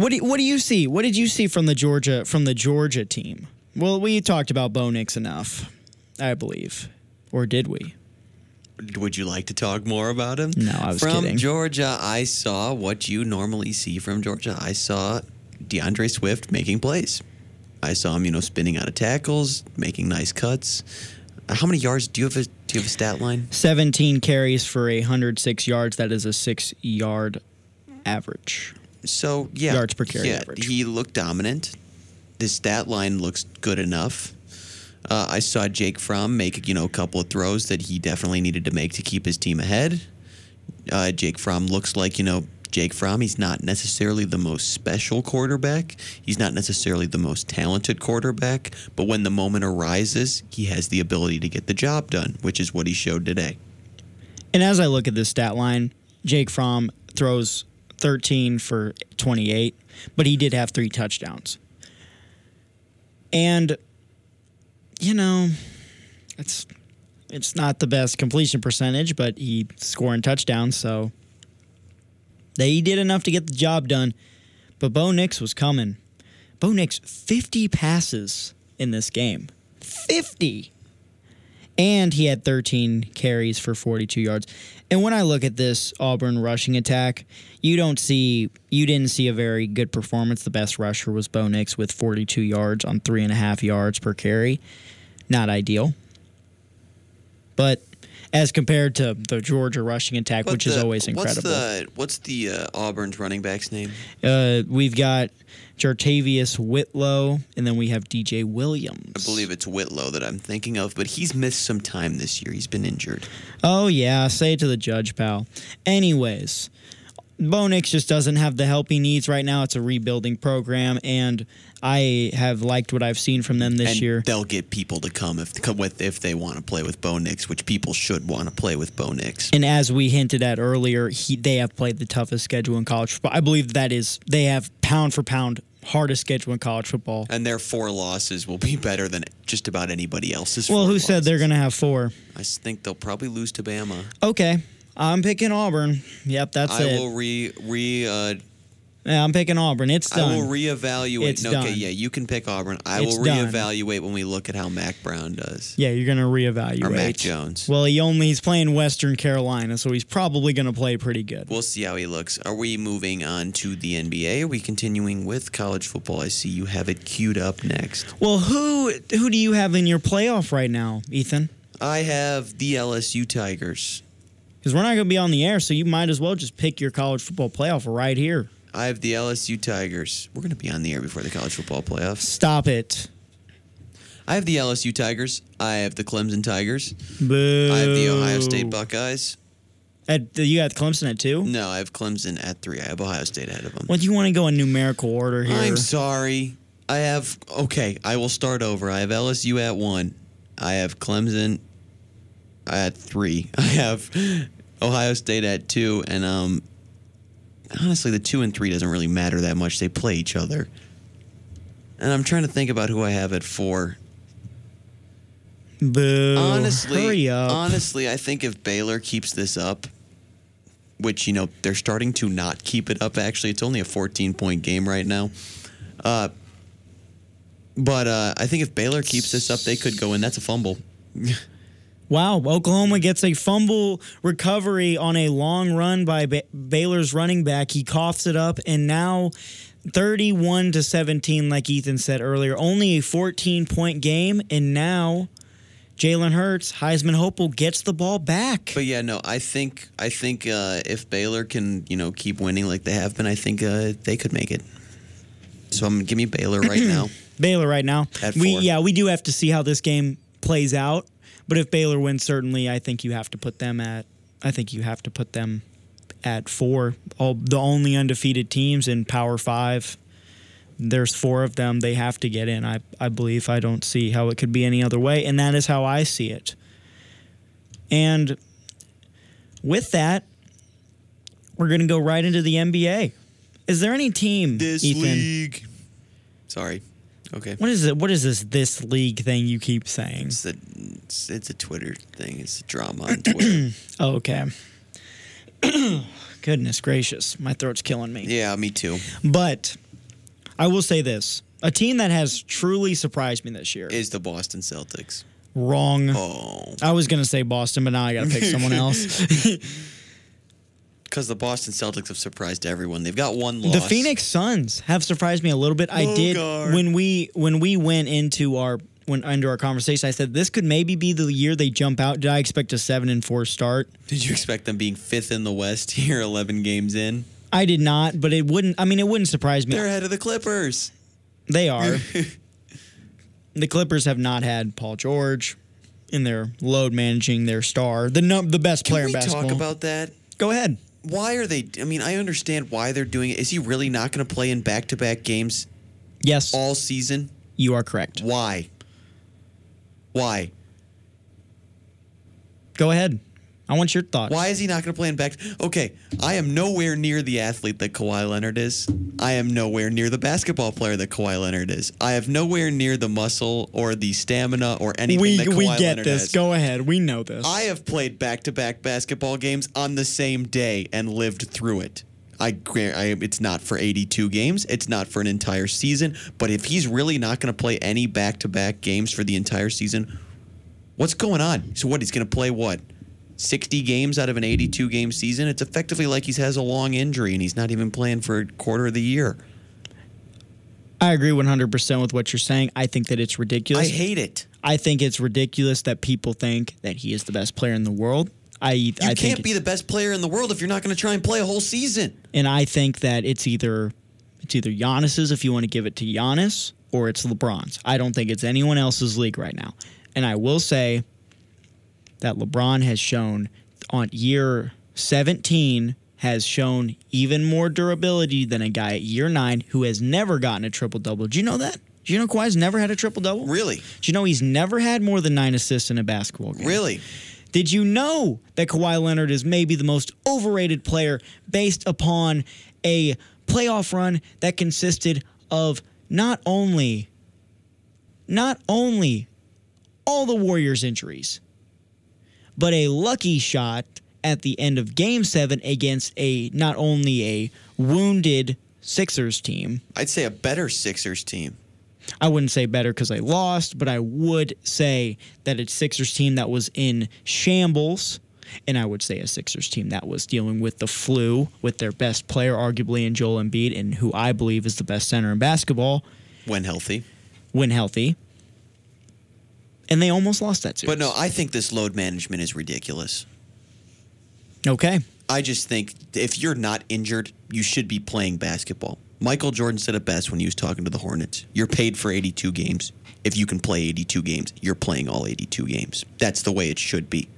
What do you, what do you see? What did you see from the Georgia from the Georgia team? Well, we talked about Bo Nix enough, I believe, or did we? Would you like to talk more about him? No, I was from kidding. Georgia, I saw what you normally see from Georgia. I saw D'Andre Swift making plays. I saw him, you know, spinning out of tackles, making nice cuts. Uh, How many yards do you have? A, do you have a stat line? 17 carries for 106 yards. That is a six yard average. So yeah, Yards per carry yeah, average. He looked dominant. The stat line looks good enough. Uh, I saw Jake Fromm make you know a couple of throws that he definitely needed to make to keep his team ahead. Uh, Jake Fromm looks like you know Jake Fromm. He's not necessarily the most special quarterback. He's not necessarily the most talented quarterback. But when the moment arises, he has the ability to get the job done, which is what he showed today. And as I look at this stat line, Jake Fromm throws 13 for 28, but he did have three touchdowns. And you know, it's it's not the best completion percentage, but he scoring touchdowns, so they did enough to get the job done. But Bo Nix was coming. Bo Nix 50 passes in this game. 50 and he had 13 carries for 42 yards. And when I look at this Auburn rushing attack, you don't see you didn't see a very good performance. The best rusher was Bo Nix with 42 yards on three and a half yards per carry. Not ideal, but as compared to the Georgia rushing attack, But which is always incredible. What's the what's the uh, Auburn's running back's name? uh, we've got JaTarvious Whitlow, and then we have DJ Williams. I believe it's Whitlow that I'm thinking of, but he's missed some time this year. He's been injured. Oh yeah, say it to the judge, pal. Anyways, Bo Nix just doesn't have the help he needs right now. It's a rebuilding program, and I have liked what I've seen from them this and year. they'll get people to come if come with if they want to play with Bo Nix, which people should want to play with Bo Nix. And as we hinted at earlier, he, they have played the toughest schedule in college football. I believe that is they have pound for pound hardest schedule in college football. And their four losses will be better than just about anybody else's. Well, who said they're going to have four? I think they'll probably lose to Bama. Okay, I'm picking Auburn. Yep, that's I it. will re re. Uh, yeah, I'm picking Auburn. It's done. I will reevaluate. It's no, okay, yeah, you can pick Auburn. I It's will done. reevaluate when we look at how Mac Brown does. yeah, you're going to reevaluate. Or Mac Jones. Well, he only he's playing Western Carolina, so he's probably going to play pretty good. We'll see how he looks. Are we moving on to the NBA? Are we continuing with college football? I see you have it queued up next. Well, who who do you have in your playoff right now, Ethan? I have the LSU Tigers. Because we're not going to be on the air, so you might as well just pick your college football playoff right here. I have the LSU Tigers. We're going to be on the air before the college football playoffs. Stop it. I have the LSU Tigers. I have the Clemson Tigers. Boo. I have the Ohio State Buckeyes. At, you got Clemson at two? No, I have Clemson at three. I have Ohio State ahead of them. Well, do you want to go in numerical order here? I'm sorry. I have okay. I will start over. I have LSU at one. I have Clemson at three. I have Ohio State at two, and um, honestly, the two and three doesn't really matter that much. They play each other, and I'm trying to think about who I have at four. Boo. honestly, honestly, I think if Baylor keeps this up, which you know they're starting to not keep it up. Actually, it's only a 14 point game right now. Uh, but uh, I think if Baylor keeps this up, they could go in. That's a fumble. Wow, Oklahoma gets a fumble recovery on a long run by ba- Baylor's running back. He coughs it up, and now 31 to 17, like Ethan said earlier, only a 14 point game, and now Jalen Hurts, Heisman hopeful, gets the ball back. But yeah, no, I think I think uh, if Baylor can you know keep winning like they have been, I think uh, they could make it. So I'm gonna give me Baylor right now. Baylor right now. We yeah, we do have to see how this game plays out. But if Baylor wins, certainly I think you have to put them at I think you have to put them at four. All the only undefeated teams in Power Five. There's four of them. They have to get in. I, I believe. I don't see how it could be any other way. And that is how I see it. And with that, we're going to go right into the NBA. Is there any team, This Ethan? league. Sorry. Okay. What is it? What is this this league thing you keep saying? It's a it's, it's a Twitter thing. It's a drama on Twitter. Oh, okay. Goodness gracious, my throat's killing me. yeah, me too. But I will say this: a team that has truly surprised me this year. Is the Boston Celtics? Wrong. Oh, I was gonna say Boston, but now I gotta pick someone else. because the Boston Celtics have surprised everyone. They've got one loss. the Phoenix Suns have surprised me a little bit. I did Bogart. when we when we went into our when into our conversation. I said this could maybe be the year they jump out. Did I expect a seven and four start? Did you expect them being fifth in the West here, eleven games in? I did not, but it wouldn't. I mean, it wouldn't surprise me. They're ahead of the Clippers. They are. the Clippers have not had Paul George in their load managing their star, the num- the best Can player we in basketball. talk about that? Go ahead. Why are they? I mean, I understand why they're doing it. Is he really not going to play in back-to-back games Yes, all season? you are correct. Why? Why? Go ahead. I want your thoughts. Why is he not going to play in back? Okay, I am nowhere near the athlete that Kawhi Leonard is. I am nowhere near the basketball player that Kawhi Leonard is. I have nowhere near the muscle or the stamina or anything We that Kawhi we get Leonard this. has. Go ahead. We know this. I have played back-to-back basketball games on the same day and lived through it. I, I it's not for 82 games. It's not for an entire season. But if he's really not going to play any back-to-back games for the entire season, what's going on? So what? He's going to play what? 60 games out of an 82 game season. It's effectively like he has a long injury and he's not even playing for a quarter of the year. I agree 100% with what you're saying. I think that it's ridiculous. I hate it. I think it's ridiculous that people think that he is the best player in the world. I You I can't think be the best player in the world if you're not going to try and play a whole season. and I think that it's either it's either Giannis's if you want to give it to Giannis or it's LeBron's. I don't think it's anyone else's league right now. And I will say that LeBron has shown on year 17 has shown even more durability than a guy at year nine who has never gotten a triple double. Do you know that? Do you know Kawhi's never had a triple double? Really? Do you know he's never had more than nine assists in a basketball game? Really? Did you know that Kawhi Leonard is maybe the most overrated player based upon a playoff run that consisted of not only not only all the Warriors injuries, but a lucky shot at the end of game 7 against a not only a wounded Sixers team. I'd say a better Sixers team. I wouldn't say better because I lost, but I would say that it's Sixers team that was in shambles. And I would say a Sixers team that was dealing with the flu with their best player, arguably in Joel Embiid, and who I believe is the best center in basketball when healthy. When healthy. And they almost lost that series. But no, I think this load management is ridiculous. Okay. I just think if you're not injured, you should be playing basketball. Michael Jordan said it best when he was talking to the Hornets. You're paid for 82 games. If you can play 82 games, you're playing all 82 games. That's the way it should be.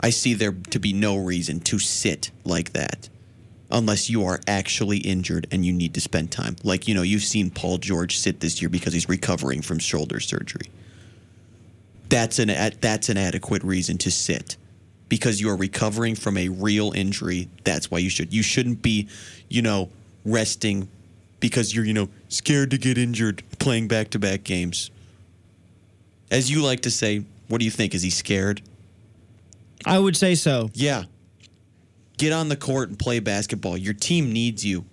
I see there to be no reason to sit like that unless you are actually injured and you need to spend time. Like, you know, you've seen Paul George sit this year because he's recovering from shoulder surgery. That's an that's an adequate reason to sit because you are recovering from a real injury. That's why you should you shouldn't be, you know, resting because you're, you know, scared to get injured playing back-to-back games. As you like to say, what do you think? Is he scared? I would say so. Yeah. Get on the court and play basketball. Your team needs you.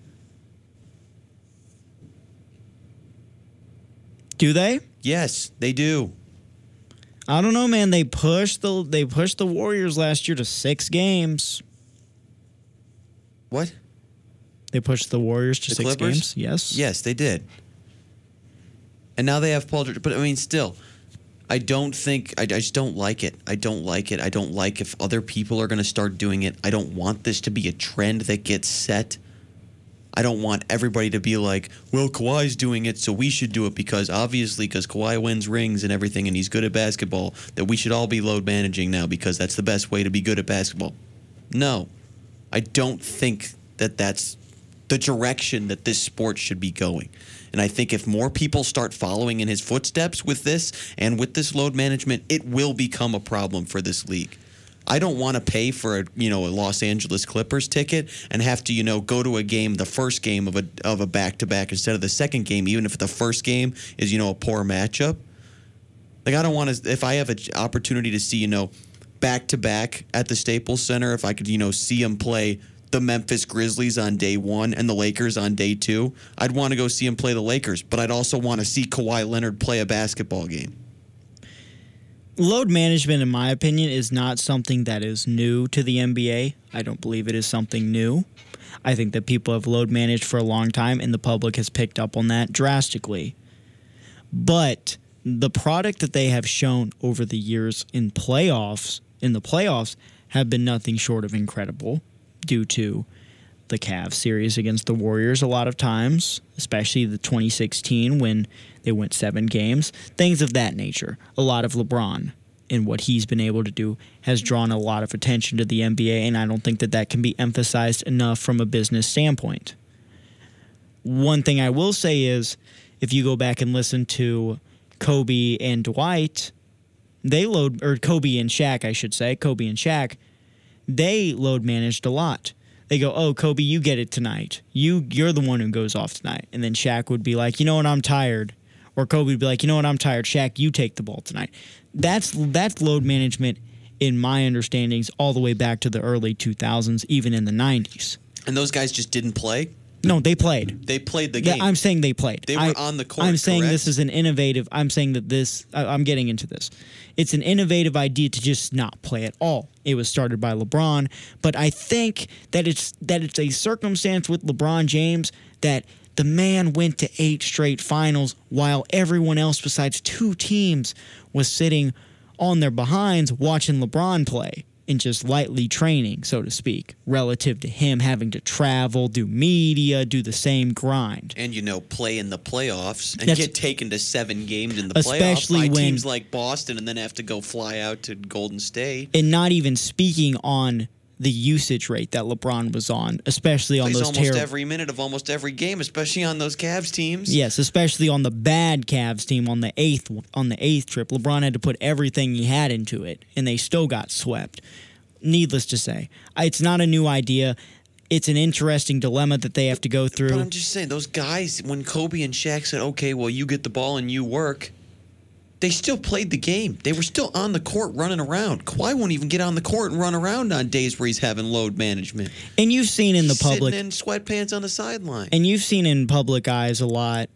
Do they? Yes, they do. I don't know, man. They pushed the they pushed the Warriors last year to six games. What? They pushed the Warriors to The six Clippers? games. Yes. Yes, they did. And now they have Paul George. But I mean, still, I don't think, I, I just don't like it. I don't like it. I don't like if other people are going to start doing it. I don't want this to be a trend that gets set. I don't want everybody to be like, well, Kawhi's doing it, so we should do it because obviously, because Kawhi wins rings and everything and he's good at basketball, that we should all be load managing now because that's the best way to be good at basketball. No, I don't think that that's the direction that this sport should be going. And I think if more people start following in his footsteps with this and with this load management, it will become a problem for this league. I don't want to pay for a you know a Los Angeles Clippers ticket and have to you know go to a game the first game of a of a back to back instead of the second game even if the first game is you know a poor matchup. Like I don't want to if I have an opportunity to see you know back to back at the Staples Center if I could you know see them play the Memphis Grizzlies on day one and the Lakers on day two, I'd want to go see them play the Lakers, but I'd also want to see Kawhi Leonard play a basketball game. Load management, in my opinion, is not something that is new to the NBA. I don't believe it is something new. I think that people have load managed for a long time, and the public has picked up on that drastically. But the product that they have shown over the years in playoffs, in the playoffs, have been nothing short of incredible due to the Cavs series against the Warriors a lot of times, especially the 2016 when they went seven games, things of that nature. A lot of LeBron and what he's been able to do has drawn a lot of attention to the NBA, and I don't think that that can be emphasized enough from a business standpoint. One thing I will say is if you go back and listen to Kobe and Dwight, they load, or Kobe and Shaq, I should say, Kobe and Shaq, they load managed a lot. They go, "Oh, Kobe, you get it tonight. You you're the one who goes off tonight." And then Shaq would be like, "You know what? I'm tired." Or Kobe would be like, "You know what? I'm tired. Shaq, you take the ball tonight." That's that's load management in my understandings all the way back to the early 2000s, even in the 90s. And those guys just didn't play? No, they played. They played the Yeah, game. I'm saying they played. They were I- on the court, I'm saying correct? this is an innovative. I'm saying that this. I, I'm getting into this. It's an innovative idea to just not play at all. It was started by LeBron, but I think that it's that it's a circumstance with LeBron James that the man went to eight straight finals while everyone else besides two teams was sitting on their behinds watching LeBron play and just lightly training, so to speak, relative to him having to travel, do media, do the same grind. and you know play in the playoffs and That's- get taken to seven games in the Especially playoffs by when- teams like Boston and then have to go fly out to Golden State. and not even speaking on the usage rate that LeBron was on, especially on those almost terrible. every minute of almost every game, especially on those Cavs teams. Yes, especially on the bad Cavs team on the eighth on the eighth trip. LeBron had to put everything he had into it, and they still got swept. Needless to say, it's not a new idea. It's an interesting dilemma that they have to go But through. I'm just saying, those guys, when Kobe and Shaq said, okay, well, you get the ball and you work, they still played the game. They were still on the court running around. Kawhi won't even get on the court and run around on days where he's having load management. And you've seen in the Sitting public, in sweatpants on the sideline. and you've seen in public eyes a lot,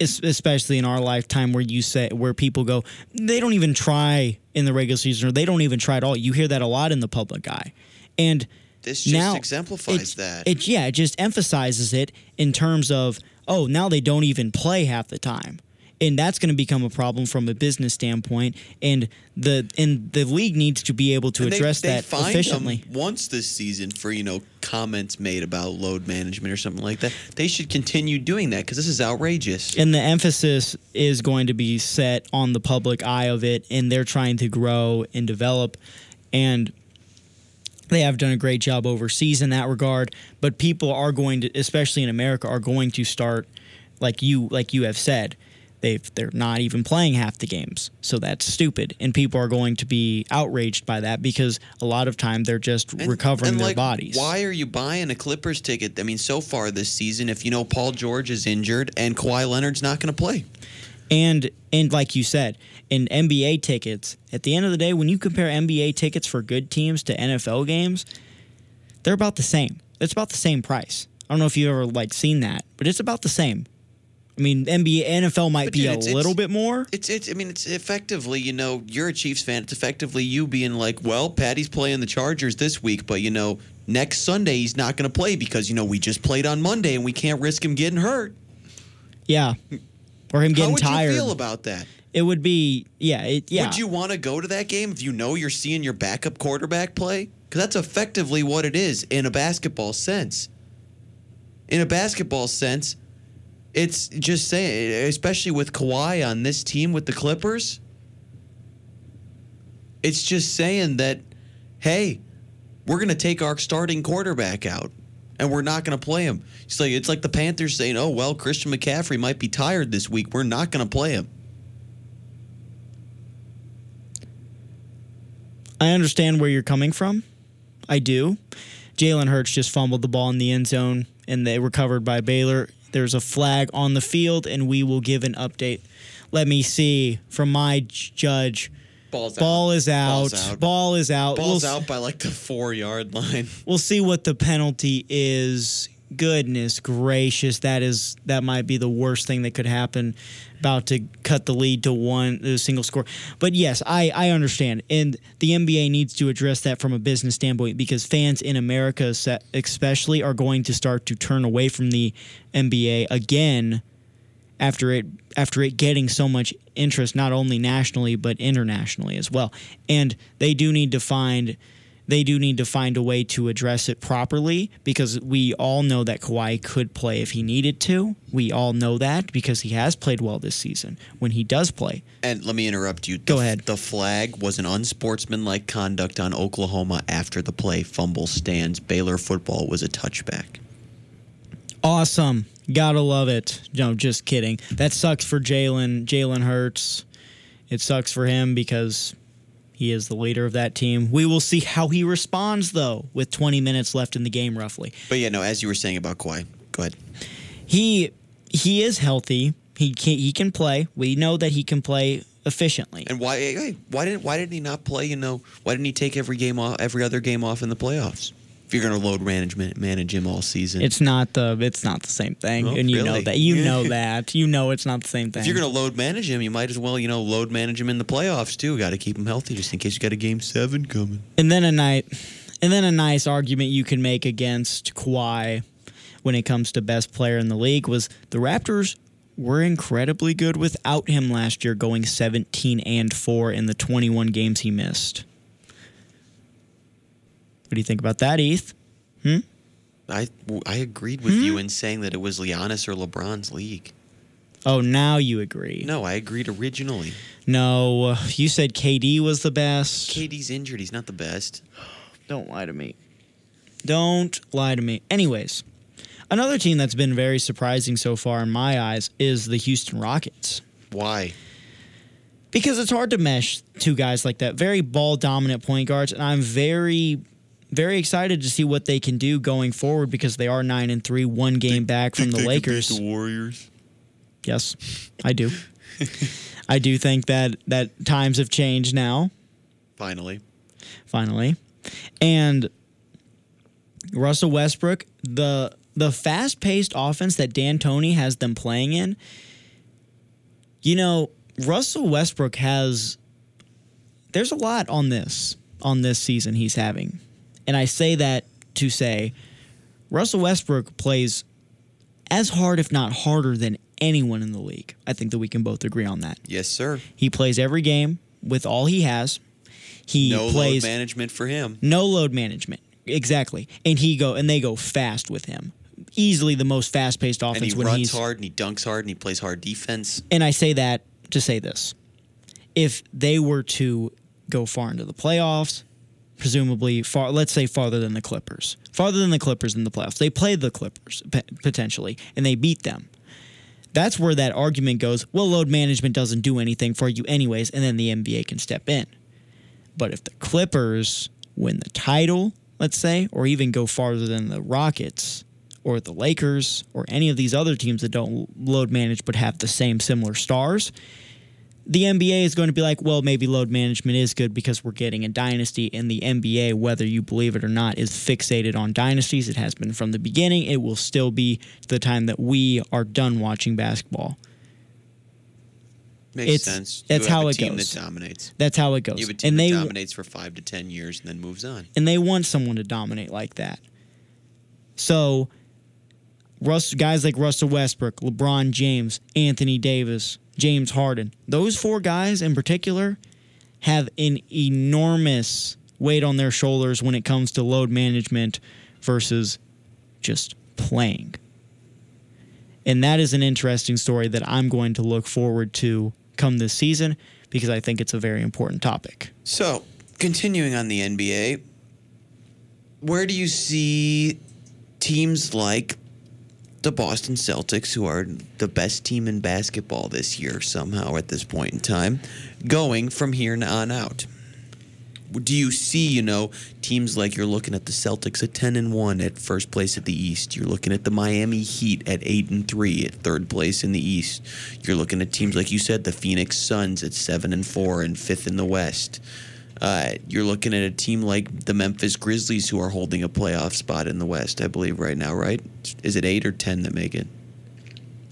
especially in our lifetime, where you say where people go, they don't even try in the regular season, or they don't even try at all. You hear that a lot in the public eye, and This just now exemplifies it- that. It yeah, it just emphasizes it in terms of oh, now they don't even play half the time. And that's going to become a problem from a business standpoint, and the and the league needs to be able to And they- address they that fined efficiently. Once this season for you know comments made about load management or something like that. They should continue doing that because this is outrageous. And the emphasis is going to be set on the public eye of it, and they're trying to grow and develop, and they have done a great job overseas in that regard. But people are going to, especially in America, are going to start, like you, like you have said, they've they're not even playing half the games, so that's stupid, and people are going to be outraged by that because a lot of time they're just recovering and their like, bodies. Why are you buying a Clippers ticket? I mean, so far this season, if you know Paul George is injured and Kawhi Leonard's not going to play. And and like you said, in NBA tickets, at the end of the day, when you compare NBA tickets for good teams to NFL games, they're about the same. It's about the same price. I don't know if you've ever like seen that, but it's about the same. I mean, NBA, NFL might But be dude, a it's- little it's- bit more. It's it's. I mean, it's effectively. You know, you're a Chiefs fan. It's effectively you being like, well, Patty's playing the Chargers this week, but you know, next Sunday he's not going to play because you know we just played on Monday and we can't risk him getting hurt. Yeah, or him getting How would tired. you feel about that? it would be yeah, it, yeah. Would you want to go to that game if you know you're seeing your backup quarterback play? Because that's effectively what it is in a basketball sense. In a basketball sense, it's just saying, especially with Kawhi on this team with the Clippers, it's just saying that, hey, we're going to take our starting quarterback out and we're not going to play him. It's like, it's like the Panthers saying, oh, well, Christian McCaffrey might be tired this week. We're not going to play him. I understand where you're coming from. I do. Jalen Hurts just fumbled the ball in the end zone and they recovered by Baylor. There's a flag on the field, and we will give an update. Let me see from my judge. Ball's out. Ball is out. Ball's out. Ball is out. Ball's we'll, out by like the four yard line. We'll see what the penalty is. Goodness gracious, that is that might be the worst thing that could happen. About to cut the lead to one a single score. But yes, I I understand, and the NBA needs to address that from a business standpoint because fans in America, especially, are going to start to turn away from the NBA again after it after it getting so much interest not only nationally but internationally as well. And they do need to find they do need to find a way to address it properly because we all know that Kawhi could play if he needed to. We all know that because he has played well this season when he does play. And let me interrupt you. Go The- ahead. The flag was an unsportsmanlike conduct on Oklahoma after the play. Fumble stands. Baylor football was a touchback. Awesome. Gotta love it. No, just kidding. That sucks for Jalen. Jalen Hurts. It sucks for him because he is the leader of that team. We will see how he responds, though, with 20 minutes left in the game, roughly. But yeah, no. As you were saying about Kawhi, go ahead. He he is healthy. He can he can play. We know that he can play efficiently. And why? Hey, why didn't why didn't he not play? You know, why didn't he take every game off, every other game off in the playoffs? If you're going to load management manage him all season, It's not the it's not the same thing, Oh, and you know that. You know that. You know it's not the same thing. if you're going to load manage him, you might as well you know load manage him in the playoffs too. Got to keep him healthy just in case you got a game seven coming. And then a night, and then a nice argument you can make against Kawhi when it comes to best player in the league was the Raptors were incredibly good without him last year, going 17 and four in the 21 games he missed. What do you think about that, Eth? Hmm? I I agreed with you hmm? in saying that it was Giannis or LeBron's league. Oh, now you agree. No, I agreed originally. No, you said KD was the best. KD's injured. He's not the best. Don't lie to me. Don't lie to me. Anyways, another team that's been very surprising so far in my eyes is the Houston Rockets. Why? Because it's hard to mesh two guys like that, very ball dominant point guards, and I'm very very excited to see what they can do going forward because they are 9 and 3, one game back from the Lakers. the Warriors. Yes, I do. I do think that that times have changed now. Finally. Finally, and Russell Westbrook, the the fast paced offense that D'Antoni has them playing in. You know, Russell Westbrook has. There's a lot on this on this season he's having, and I say that to say, Russell Westbrook plays as hard, if not harder, than anyone in the league. I think that we can both agree on that. Yes, sir. He plays every game with all he has. He no plays load management for him. no load management. Exactly. And he go and they go fast with him. Easily the most fast paced And offense he when runs he's hard and he dunks hard and he plays hard defense. and I say that to say this. If they were to go far into the playoffs, presumably far let's say farther than the Clippers. Farther than the Clippers in the playoffs. They play the Clippers pe- potentially and they beat them. That's where that argument goes, well load management doesn't do anything for you anyways and then the NBA can step in. But if the Clippers win the title, let's say, or even go farther than the Rockets or the Lakers or any of these other teams that don't load manage but have the same similar stars, the NBA is going to be like, well, maybe load management is good because we're getting a dynasty, and the NBA, whether you believe it or not, is fixated on dynasties. It has been from the beginning. It will still be the time that we are done watching basketball. Makes It's- sense. that's how it goes. that dominates. That's how it goes. You have a team and that they dominates for five to ten years and then moves on. and they want someone to dominate like that. So, Russ, guys like Russell Westbrook, LeBron James, Anthony Davis, James Harden, those four guys in particular have an enormous weight on their shoulders when it comes to load management versus just playing. And that is an interesting story that I'm going to look forward to come this season because I think it's a very important topic. So, continuing on the NBA, where do you see teams like the Boston Celtics, who are the best team in basketball this year somehow at this point in time, going from here on out? Do you see, you know, teams like you're looking at the Celtics at 10 and 1 at first place at the East. You're looking at the Miami Heat at 8 and 3 at third place in the East. You're looking at teams like you said, the Phoenix Suns at 7 and 4 and 5th in the West. Uh, you're looking at a team like the Memphis Grizzlies who are holding a playoff spot in the West, I believe, right now, right? Is it 8 or 10 that make it?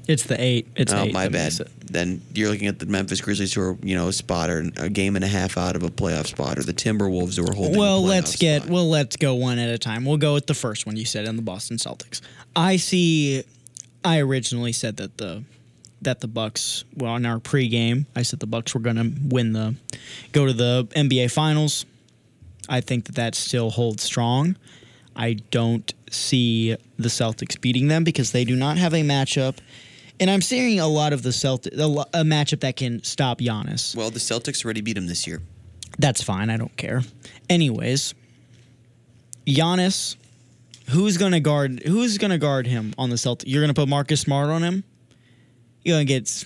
It's the eight. It's oh, eight my bad. Then you're looking at the Memphis Grizzlies who are, you know, a spot or a game and a half out of a playoff spot, or the Timberwolves who are holding. a Well, playoff let's get spot. well, let's go one at a time. We'll go with the first one you said in the Boston Celtics. I see. I originally said that the that the Bucks. Well, in our pregame, I said the Bucks were going to win the go to the NBA Finals. I think that that still holds strong. I don't see the Celtics beating them because they do not have a matchup. And I'm seeing a lot of the Celtic a, lo- a matchup that can stop Giannis. Well, the Celtics already beat him this year. That's fine. I don't care. Anyways, Giannis, who's gonna guard? Who's gonna guard him on the Celtics? You're gonna put Marcus Smart on him. You're gonna get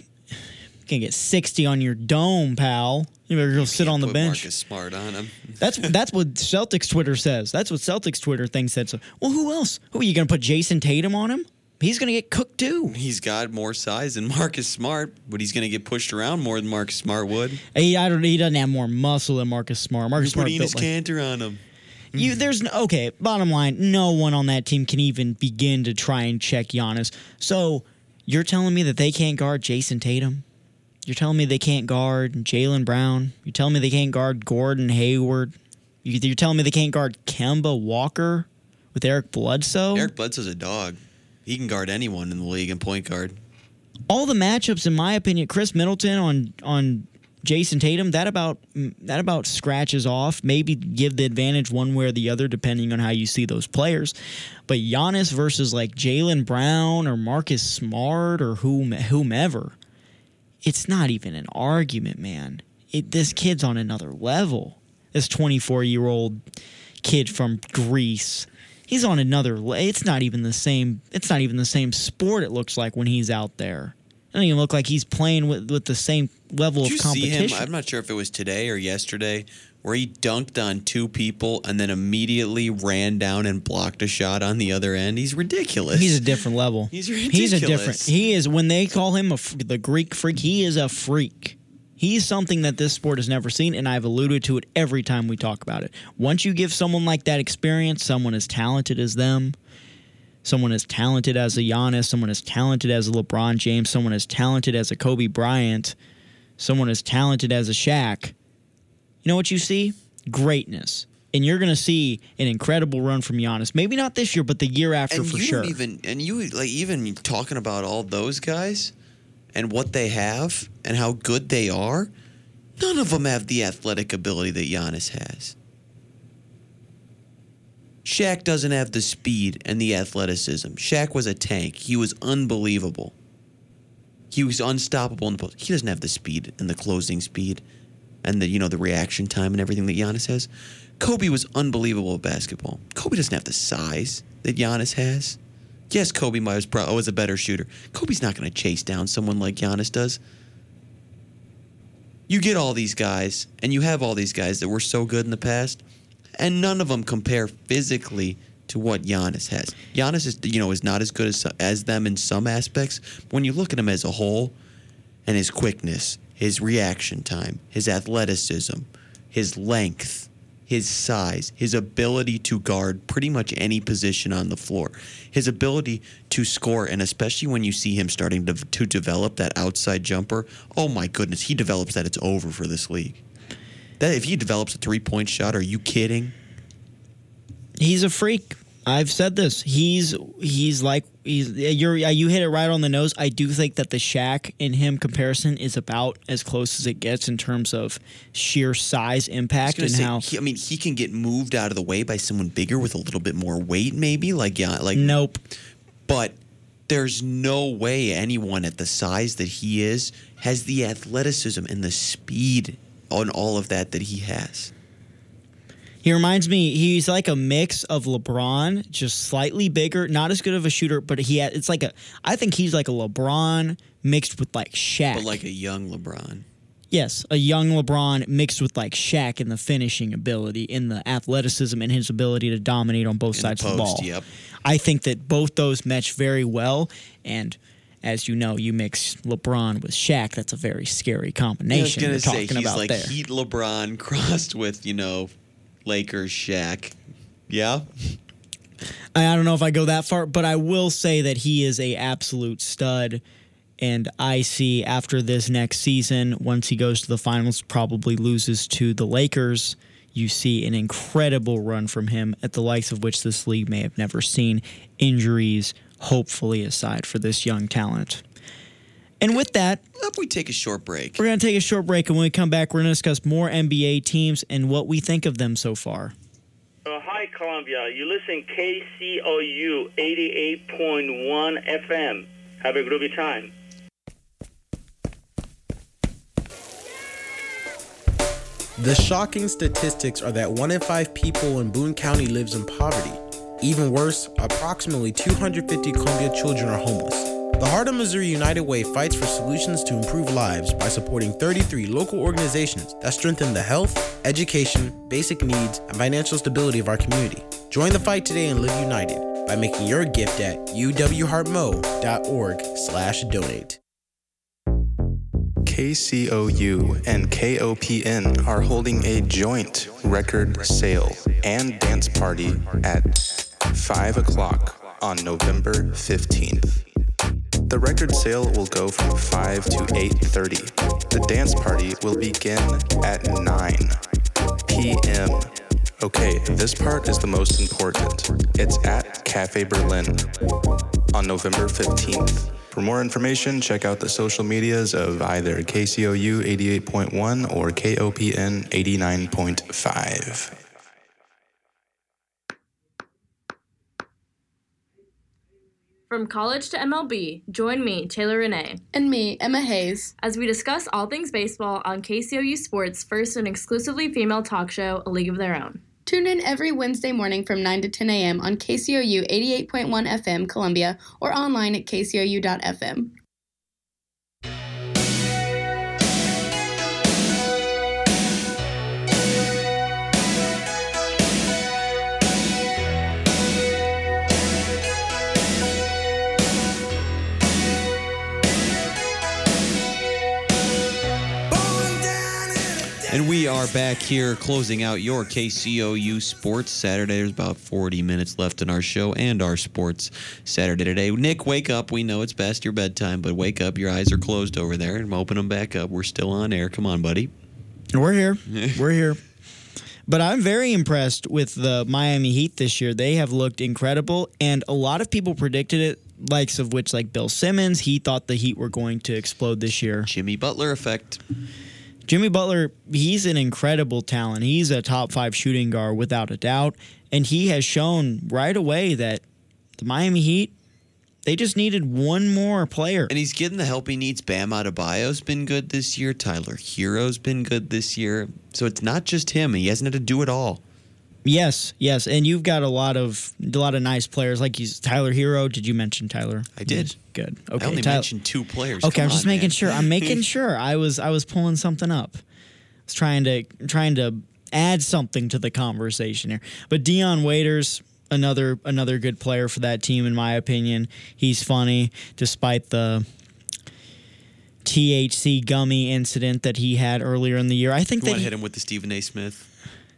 gonna get sixty on your dome, pal. You better go sit on the bench. Marcus Smart on him. That's that's what Celtics Twitter says. That's what Celtics Twitter thinks. That's well. Who else? Who are you gonna put Jayson Tatum on him? He's gonna get cooked too. He's got more size than Marcus Smart, but he's going to get pushed around more than Marcus Smart would. He, I don't. He doesn't have more muscle than Marcus Smart. Marcus Smart putting built his like, canter on him. You there's no okay. Bottom line, no one on that team can even begin to try and check Giannis. So you're telling me that they can't guard Jayson Tatum? You're telling me they can't guard Jaylen Brown? You're telling me they can't guard Gordon Hayward? You- You're telling me they can't guard Kemba Walker with Eric Bledsoe? Eric Bledsoe's a dog. He can guard anyone in the league in point guard. All the matchups, in my opinion, Khris Middleton on on Jayson Tatum, that about that about scratches off. Maybe give the advantage one way or the other, depending on how you see those players. But Giannis versus like Jaylen Brown or Marcus Smart or whom whomever, it's not even an argument, man. It, this kid's on another level. This 24 year old kid from Greece. He's on another. It's not even the same. It's not even the same sport. It looks like when he's out there. It doesn't even look like he's playing with with the same level Did of see competition. him? I'm not sure if it was today or yesterday, where he dunked on two people and then immediately ran down and blocked a shot on the other end. He's ridiculous. He's a different level. He's ridiculous. He's a different. He is when they call him a the Greek freak. He is a freak. He's something that this sport has never seen, and I've alluded to it every time we talk about it. Once you give someone like that experience, someone as talented as them, someone as talented as a Giannis, someone as talented as a LeBron James, someone as talented as a Kobe Bryant, someone as talented as a Shaq, you know what you see? Greatness. And you're going to see an incredible run from Giannis. Maybe not this year, but the year after and for you sure. even and you like even talking about all those guys and what they have and how good they are. None of them have the athletic ability that Giannis has. Shaq doesn't have the speed and the athleticism. Shaq was a tank. He was unbelievable. He was unstoppable in the post. He doesn't have the speed and the closing speed and the you know the reaction time and everything that Giannis has. Kobe was unbelievable at basketball. Kobe doesn't have the size that Giannis has. Yes, Kobe was, pro- was a better shooter. Kobe's not going to chase down someone like Giannis does. You get all these guys, and you have all these guys that were so good in the past, and none of them compare physically to what Giannis has. Giannis is, you know, is not as good as as them in some aspects. When you look at him as a whole, and his quickness, his reaction time, his athleticism, his length, his size, his ability to guard pretty much any position on the floor, his ability to score, and especially when you see him starting to, to develop that outside jumper, oh my goodness, he develops that, it's over for this league. That if he develops a three point shot, are you kidding? he's a freak. I've said this. He's he's like he's you're you hit it right on the nose. I do think that the Shaq in him comparison is about as close as it gets in terms of sheer size impact and say, how he, I mean, he can get moved out of the way by someone bigger with a little bit more weight, maybe. Like, yeah, like nope. But there's no way anyone at the size that he is has the athleticism and the speed on all of that that he has. He reminds me. He's like a mix of LeBron, just slightly bigger, not as good of a shooter, but he had, it's like a. I think he's like a LeBron mixed with like Shaq. But like a young LeBron. Yes, a young LeBron mixed with like Shaq in the finishing ability, in the athleticism, and his ability to dominate on both In the sides of the ball. yep. I think that both those match very well, and as you know, you mix LeBron with Shaq. That's a very scary combination. I was gonna say he's about like there. Heat LeBron crossed with you know Lakers Shaq. Yeah, I I don't know if I go that far, but I will say that he is a absolute stud. And I see after this next season, once he goes to the finals, probably loses to the Lakers. You see an incredible run from him at the likes of which this league may have never seen. Injuries, hopefully, aside for this young talent. And with that, Up we take a short break. we're going to take a short break. And when we come back, we're going to discuss more NBA teams and what we think of them so far. Uh, hi, Columbia. You listen KCOU 88.1 FM. Have a groovy time. The shocking statistics are that one in five people in Boone County lives in poverty. Even worse, approximately 250 Columbia children are homeless. The Heart of Missouri United Way fights for solutions to improve lives by supporting 33 local organizations that strengthen the health, education, basic needs, and financial stability of our community. Join the fight today and live united by making your gift at uwheartmo.org/donate. KCOU and KOPN are holding a joint record sale and dance party at 5 o'clock on November 15th. The record sale will go from 5 to 8.30. The dance party will begin at 9 p.m. Okay, this part is the most important. It's at Cafe Berlin on November 15th. For more information, check out the social medias of either KCOU 88.1 or KOPN 89.5. From college to MLB, join me, Taylor Renee. And me, Emma Hayes. As we discuss all things baseball on KCOU Sports' first and exclusively female talk show, A League of Their Own. Tune in every Wednesday morning from 9 to 10 a.m. on KCOU 88.1 FM Columbia or online at kcou.fm. And we are back here closing out your KCOU Sports Saturday. There's about 40 minutes left in our show and our Sports Saturday today. Nick, wake up. We know it's past your bedtime, but wake up. Your eyes are closed over there and open them back up. We're still on air. Come on, buddy. We're here. We're here. But I'm very impressed with the Miami Heat this year. They have looked incredible, and a lot of people predicted it, likes of which, like Bill Simmons, he thought the Heat were going to explode this year. Jimmy Butler effect. Jimmy Butler, he's an incredible talent. He's a top five shooting guard without a doubt. And he has shown right away that the Miami Heat, they just needed one more player. And he's getting the help he needs. Bam Adebayo's been good this year. Tyler Herro's been good this year. So it's not just him. He hasn't had to do it all. Yes, yes, and you've got a lot of a lot of nice players like he's Tyler Herro. Did you mention Tyler? I did. Good. Okay. I only Tyler- mentioned two players. Okay, Come I'm just on, making man. sure. I'm making sure. I was I was pulling something up. I was trying to trying to add something to the conversation here. But Dion Waiters, another another good player for that team in my opinion. He's funny despite the THC gummy incident that he had earlier in the year. I think You that want to hit him with the Stephen A. Smith?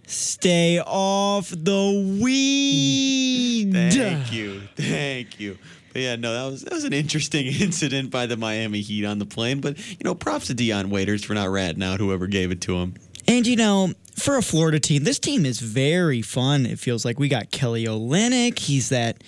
stay off the weed. Thank you, thank you. Yeah, no, that was that was an interesting incident by the Miami Heat on the plane. But you know, props to Dion Waiters for not ratting out whoever gave it to him. And you know, for a Florida team, this team is very fun. It feels like we got Kelly Olynyk. He's that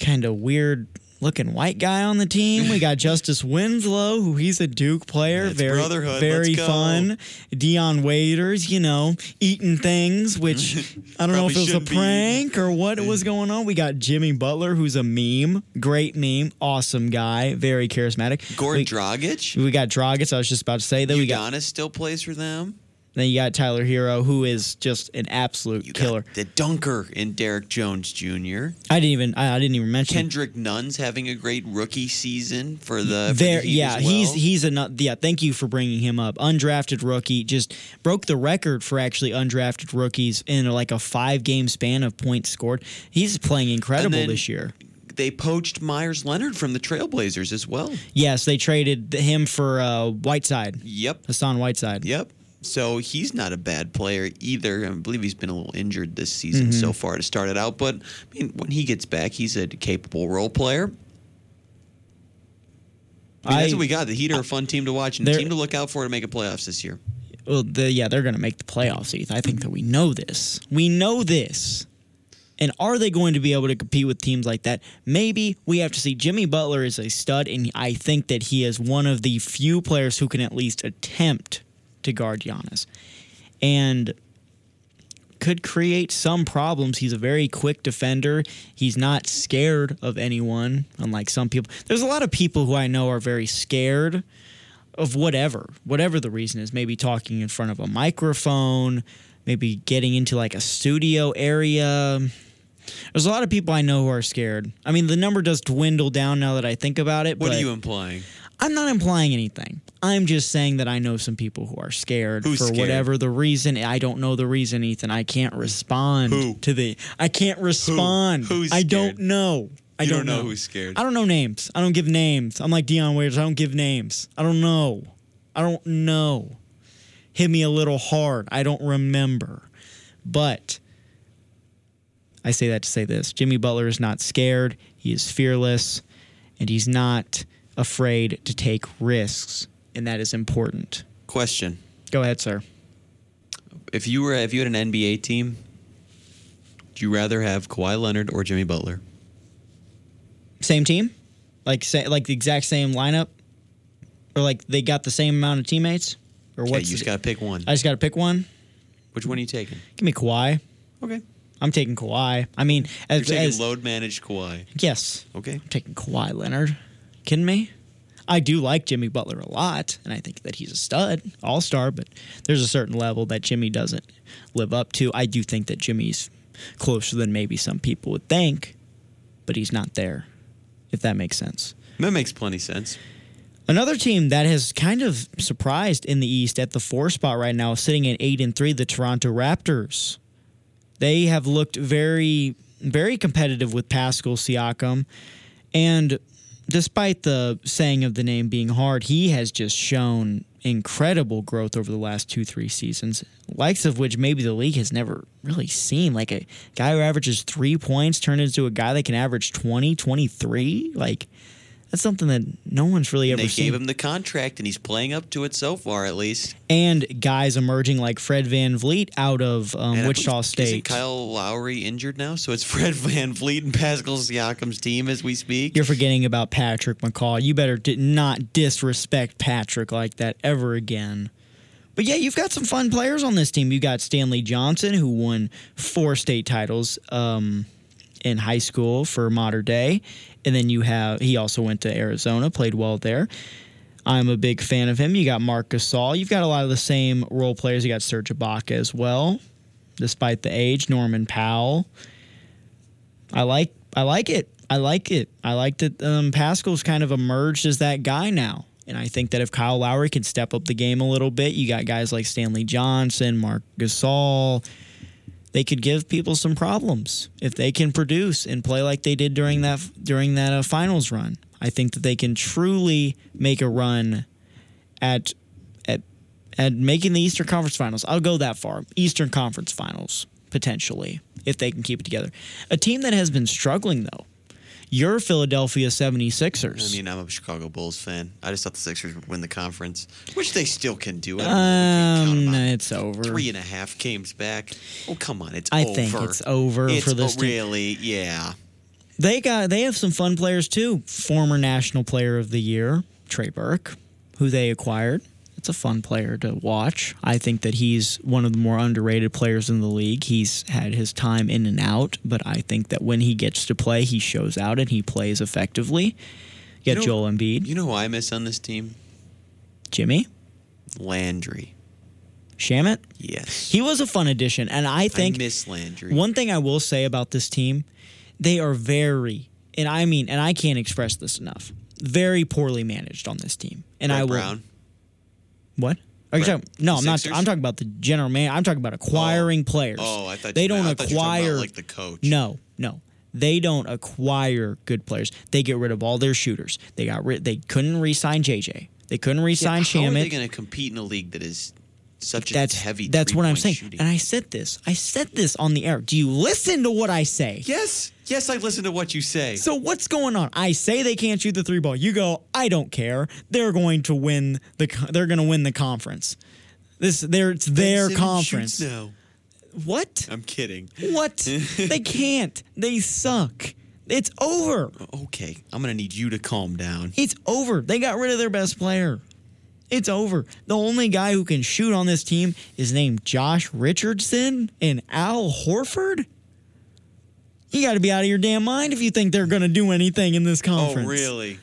kind of weird looking white guy on the team. We got Justice Winslow, who he's a Duke player. Very brotherhood. very fun. Dion Waiters, you know, eating things, which I don't know if it was a be prank or what was going on. We got Jimmy Butler, who's a meme, great meme, awesome guy, very charismatic. Gord we, Dragic, we got Dragic. I was just about to say that we got Udonis still plays for them. Then you got Tyler Herro, who is just an absolute killer. The dunker in Derrick Jones Jr. I didn't even I, I didn't even mention Kendrick Nunn's having a great rookie season for the. for there. the Yeah, well. he's he's a yeah. Thank you for bringing him up. Undrafted rookie, just broke the record for actually undrafted rookies in like a five game span of points scored. He's playing incredible then- this year. They poached Meyers Leonard from the Trailblazers as well. Yes, they traded him for uh, Whiteside. Yep. Hassan Whiteside. Yep. So he's not a bad player either. I believe he's been a little injured this season Mhm. so far to start it out. But I mean, when he gets back, he's a capable role player. I mean, that's what we got. The Heat are a fun team to watch and a team to look out for to make a playoffs this year. Well, the, yeah, they're going to make the playoffs, Heath. I think that we know this. We know this. And are they going to be able to compete with teams like that? Maybe we have to see. Jimmy Butler is a stud, and I think that he is one of the few players who can at least attempt to guard Giannis. And could create some problems. He's a very quick defender. He's not scared of anyone, unlike some people. There's a lot of people who I know are very scared of whatever, whatever the reason is. Maybe talking in front of a microphone, maybe getting into like a studio area. There's a lot of people I know who are scared. I mean, the number does dwindle down now that I think about it. What are you implying? I'm not implying anything. I'm just saying that I know some people who are scared Who's for scared? whatever the reason. I don't know the reason, Ethan. I can't respond Who? to the. I can't respond. Who's I don't know. I You don't, don't know who's scared. I don't know names. I don't give names. I'm like Dion Waiters. I don't give names. I don't know. I don't know. Hit me a little hard. I don't remember. But I say that to say this Jimmy Butler is not scared. He is fearless and he's not afraid to take risks. And that is important. Question: Go ahead, sir. If you were if you had an NBA team, would you rather have Kawhi Leonard or Jimmy Butler? Same team? Like say, like the exact same lineup? Or like they got the same amount of teammates? Or Okay, what's you just got to pick one. I just got to pick one. Which one are you taking? Give me Kawhi. Okay. I'm taking Kawhi. I mean, You're as, taking as load managed Kawhi. yes, Okay. I'm taking Kawhi Leonard. Kidding me? I do like Jimmy Butler a lot, and I think that he's a stud, all star, but there's a certain level that Jimmy doesn't live up to. I do think that Jimmy's closer than maybe some people would think, but he's not there, if that makes sense. That makes plenty sense. Another team that has kind of surprised in the East at the four spot right now, sitting at eight and three, the Toronto Raptors. They have looked very, very competitive with Pascal Siakam, and despite the saying of the name being hard, he has just shown incredible growth over the last two, three seasons, likes of which maybe the league has never really seen. Like a guy who averages three points turned into a guy that can average 20, 23. Like, that's something that no one's really ever They seen. gave him the contract, and he's playing up to it so far, at least. and guys emerging like Fred VanVleet out of um, Wichita State. Kyle Lowry injured now? So it's Fred VanVleet and Pascal Siakam's team as we speak. You're forgetting about Patrick McCaw. You better di- not disrespect Patrick like that ever again. But yeah, you've got some fun players on this team. You got Stanley Johnson, who won four state titles um, in high school for Mater Dei, and then you have he also went to Arizona, played well there. I'm a big fan of him. You got Marc Gasol. You've got a lot of the same role players. You got Serge Ibaka as well, despite the age. Norman Powell. I like I like it. I like it. I like that um, Pascal's kind of emerged as that guy now. And I think that if Kyle Lowry can step up the game a little bit, you got guys like Stanley Johnson, Marc Gasol. They could give people some problems if they can produce and play like they did during that during that uh, finals run. I think that they can truly make a run at at at making the Eastern Conference Finals. I'll go that far. Eastern Conference Finals potentially if they can keep it together. A team that has been struggling though. Your Philadelphia 76ers. I mean, I'm a Chicago Bulls fan. I just thought the Sixers would win the conference, which they still can do. I don't know what we can count Um, it's over. Three and a half games back. Oh, come on. It's I over. think it's over It's for this o- team. Really? Yeah. They got they have some fun players too. Former National Player of the Year, Trey Burke, who they acquired. It's a fun player to watch. I think that he's one of the more underrated players in the league. He's had his time in and out, but I think that when he gets to play, he shows out and he plays effectively. You got You know- Joel Embiid, You know who I miss on this team? Jimmy, Landry. Shamet. Yes. He was a fun addition, and I think I miss Landry. One thing I will say about this team, they are very, and I mean, and I can't express this enough, very poorly managed on this team. And Brett I will. Brown. What? Are you Brett- talking? No, I'm not. I'm talking about the general man. I'm talking about acquiring oh. players. Oh, I thought they you don't meant- I thought you were about, acquire like, the coach. No, no. They don't acquire good players. They get rid of all their shooters. They got rid. They couldn't re-sign JJ. They couldn't re-sign yeah, how are they going to compete in a league that is such a That's heavy? That's what I'm saying. shooting? And I said this. I said this on the air. Do you listen to what I say? yes, yes, I listen to what you say. So what's going on? I say they can't shoot the three ball. You go, I don't care. They're going to win the. They're going to win the conference. This, they're, it's their Ben conference. now. What? I'm kidding. What? they can't. They suck. It's over. Okay, I'm going to need you to calm down. It's over. They got rid of their best player. It's over. The only guy who can shoot on this team is named Josh Richardson and Al Horford. You got to be out of your damn mind if you think they're going to do anything in this oh, conference. Oh, really?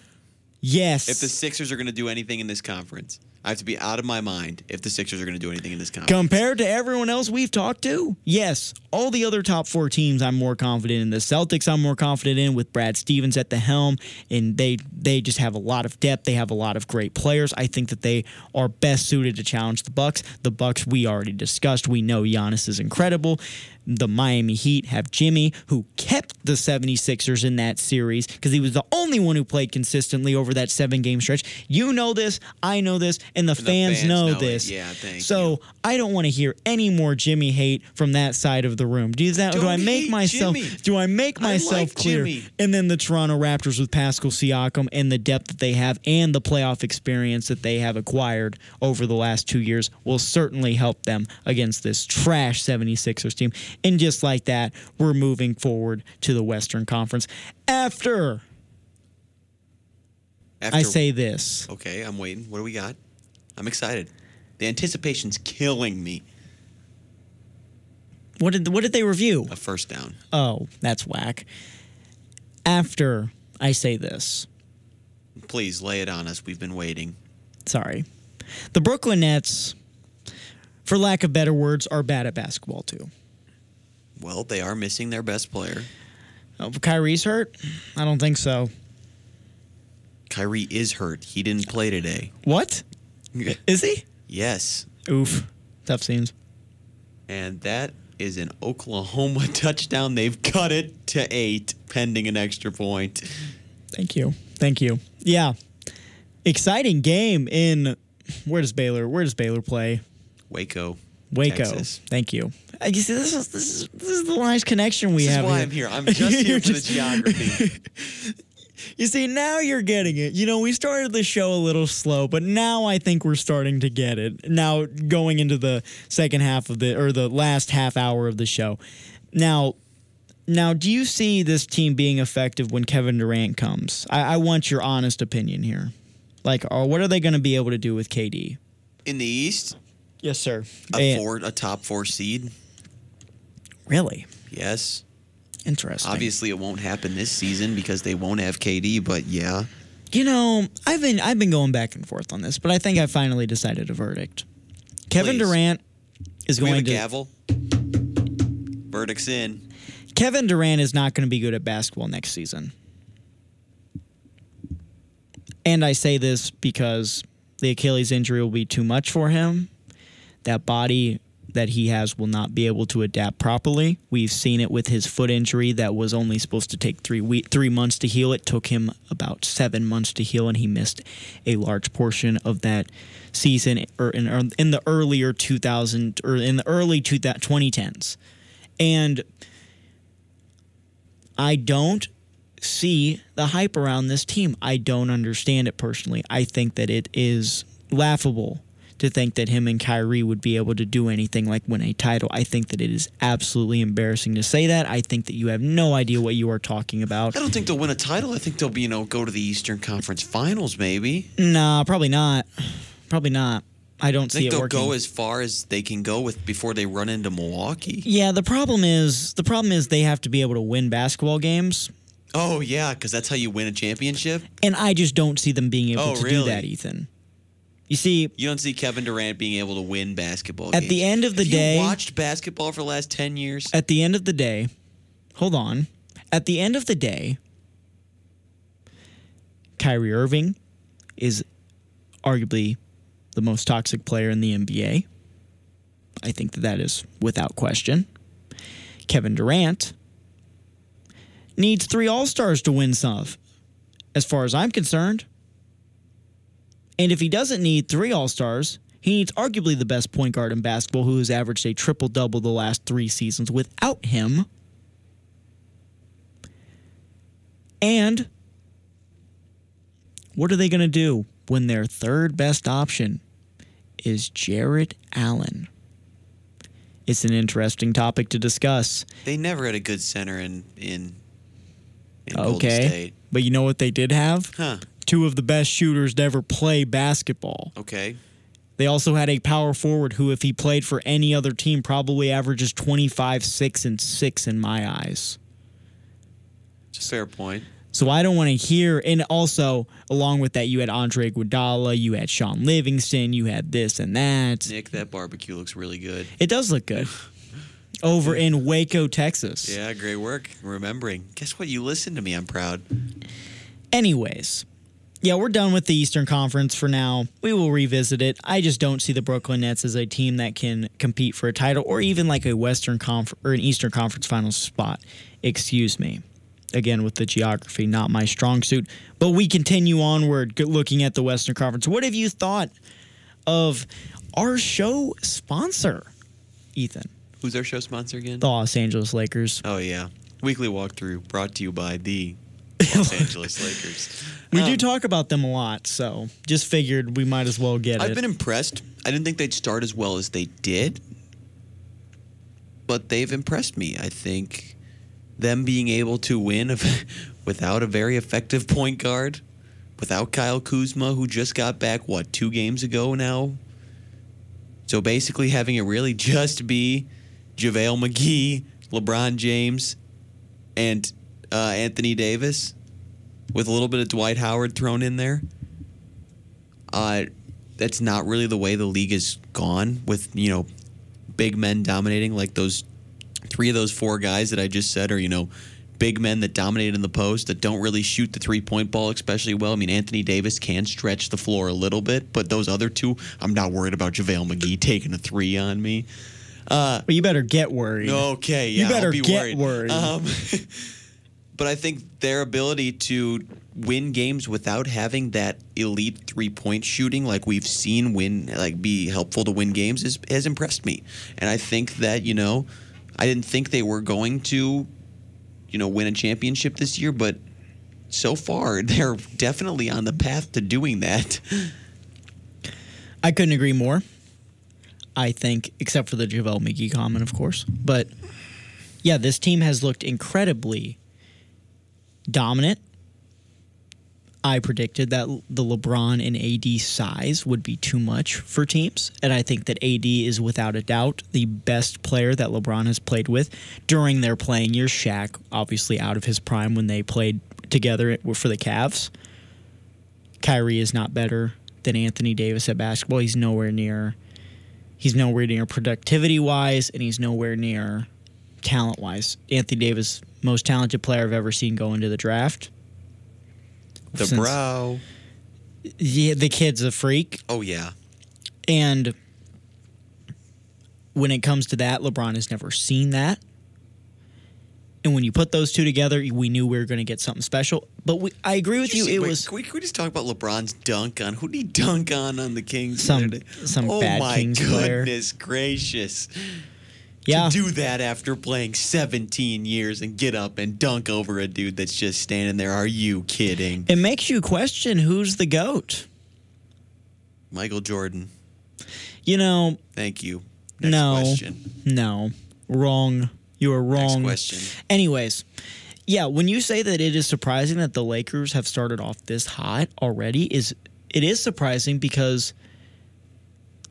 Yes. If the Sixers are going to do anything in this conference, I have to be out of my mind if the Sixers are going to do anything in this conference. Compared to everyone else we've talked to, yes, all the other top four teams I'm more confident in. The Celtics I'm more confident in with Brad Stevens at the helm, and they they just have a lot of depth. They have a lot of great players. I think that they are best suited to challenge the Bucks. The Bucks we already discussed. We know Giannis is incredible. The Miami Heat have Jimmy, who kept the 76ers in that series because he was the only one who played consistently over that seven game stretch. You know this, I know this, and the, the fans, fans know, know it. this. Yeah, thank so I don't want to hear any more Jimmy hate from that side of the room. Do that? do I make myself? Jimmy. Do I make I myself like clear? Jimmy. And then the Toronto Raptors with Pascal Siakam and the depth that they have and the playoff experience that they have acquired over the last two years will certainly help them against this trash 76ers team. And just like that, we're moving forward to the Western Conference after. After- I say this. Okay, I'm waiting. What do we got? I'm excited. The anticipation's killing me. What did what did they review? A first down. Oh, that's whack. After I say this, Please lay it on us. We've been waiting. Sorry. The Brooklyn Nets, for lack of better words, are bad at basketball too. Well, they are missing their best player. Oh, Kyrie's hurt? I don't think so. Kyrie is hurt. He didn't play today. What? Is he? Yes. Oof. Tough scenes. And that is an Oklahoma touchdown. They've cut it to eight, pending an extra point. Thank you. Thank you. Yeah. Exciting game in where does Baylor where does Baylor play? Waco. Waco. Texas. Thank you. I guess this is this is this is the nice connection we have. This is why here. I'm here. I'm just here You're for the geography. You see, now you're getting it. You know, we started the show a little slow, but now I think we're starting to get it. Now going into the second half of the or the last half hour of the show. Now now do you see this team being effective when Kevin Durant comes? I, I want your honest opinion here. Like, or what are they going to be able to do with KD? In the East, Yes, sir. a Eh, four, a top four seed. Really? Yes. Interesting. Obviously, it won't happen this season because they won't have KD. But yeah, You know, I've been I've been going back and forth on this, but I think I finally decided a verdict. Kevin Please. Durant is have going a to gavel. Verdict's in. Kevin Durant is not going to be good at basketball next season. And I say this because the Achilles injury will be too much for him. That body that he has will not be able to adapt properly. We've seen it with his foot injury that was only supposed to take three week, three months to heal. It took him about seven months to heal, and he missed a large portion of that season or in, in the earlier 2000 or in the early 2000, 2010s. And I don't see the hype around this team. I don't understand it personally. I think that it is laughable to think that him and Kyrie would be able to do anything like win a title. I think that it is absolutely embarrassing to say that. I think that you have no idea what you are talking about. I don't think they'll win a title. I think they'll be, you know, go to the Eastern Conference Finals, maybe. Nah, probably not. Probably not. I don't I see think it they'll working. go as far as they can go with before they run into Milwaukee. yeah, the problem is the problem is they have to be able to win basketball games, Oh yeah, because that's how you win a championship. and I just don't see them being able Oh, to do that, Ethan. You see, You don't see Kevin Durant being able to win basketball. At games. the end of the Have day- you watched basketball for the last ten years. at the end of the day, hold on. At the end of the day, Kyrie Irving is arguably the most toxic player in the NBA. I think that that is without question. Kevin Durant needs three All Stars to win some, as far as I'm concerned. And if he doesn't need three All Stars, he needs arguably the best point guard in basketball who has averaged a triple double the last three seasons without him. And what are they going to do when their third best option is Jarrett Allen? It's an interesting topic to discuss. They never had a good center in in, in Okay. State. But you know what they did have? Huh. Two of the best shooters to ever play basketball. Okay. They also had a power forward who, if he played for any other team, probably averages 25, 6, and 6 in my eyes. It's a fair point. So I don't want to hear. And also, along with that, you had Andre Iguodala, you had Shaun Livingston, you had this and that. Nick, that barbecue looks really good. It does look good. Over in Waco, Texas. Yeah, great work remembering. Guess what? You listened to me. I'm proud. Anyways, yeah, we're done with the Eastern Conference for now. We will revisit it. I just don't see the Brooklyn Nets as a team that can compete for a title or even like a Western Conference or an Eastern Conference Finals spot. Excuse me. Again, with the geography, not my strong suit. But we continue onward looking at the Western Conference. What have you thought of our show sponsor, Ethan? Who's our show sponsor again? The Los Angeles Lakers. Oh yeah, weekly walkthrough brought to you by the Los Angeles Lakers. We Um, do talk about them a lot, so just figured we might as well get it. I've been impressed. I didn't think they'd start as well as they did, but they've impressed me. I think them being able to win without a very effective point guard, without Kyle Kuzma, who just got back what two games ago now. So basically, having it really just be JaVale McGee, LeBron James, and uh, Anthony Davis. with a little bit of Dwight Howard thrown in there. Uh, that's not really the way the league has gone with you know big men dominating like those three of those four guys that I just said are you know big men that dominate in the post that don't really shoot the three point ball especially well. I mean Anthony Davis can stretch the floor a little bit, but those other two, I'm not worried about JaVale McGee taking a three on me. Uh, Well, you better get worried. Okay, yeah, You better be get worried. worried. Um, but I think their ability to win games without having that elite three point shooting, like we've seen win, like be helpful to win games, is, has impressed me. And I think that you know, I didn't think they were going to, you know, win a championship this year, but so far they're definitely on the path to doing that. I couldn't agree more. I think, except for the JaVale McGee comment, of course. But yeah, this team has looked incredibly dominant. I predicted that the LeBron and AD size would be too much for teams. And I think that AD is without a doubt the best player that LeBron has played with during their playing years. Shaq, obviously, out of his prime when they played together for the Cavs. Kyrie is not better than Anthony Davis at basketball. He's nowhere near. He's nowhere near productivity wise, and he's nowhere near talent wise. Anthony Davis, most talented player I've ever seen go into the draft. The Since- brow. Yeah, the kid's a freak. Oh yeah. And when it comes to that, LeBron has never seen that. And when you put those two together, we knew we were going to get something special. But we, I agree with you. It wait, was Can we, can we just talk about LeBron's dunk on? Who did he dunk on on the Kings? Some- some oh bad my Kings player. goodness gracious! Yeah. To do that after playing 17 years and get up and dunk over a dude that's just standing there. Are you kidding? It makes you question who's the goat. Michael Jordan. You know, Thank you. Next no, question. no, wrong. You are wrong. question. Anyways, yeah, when you say that it is surprising that the Lakers have started off this hot already, is it is surprising because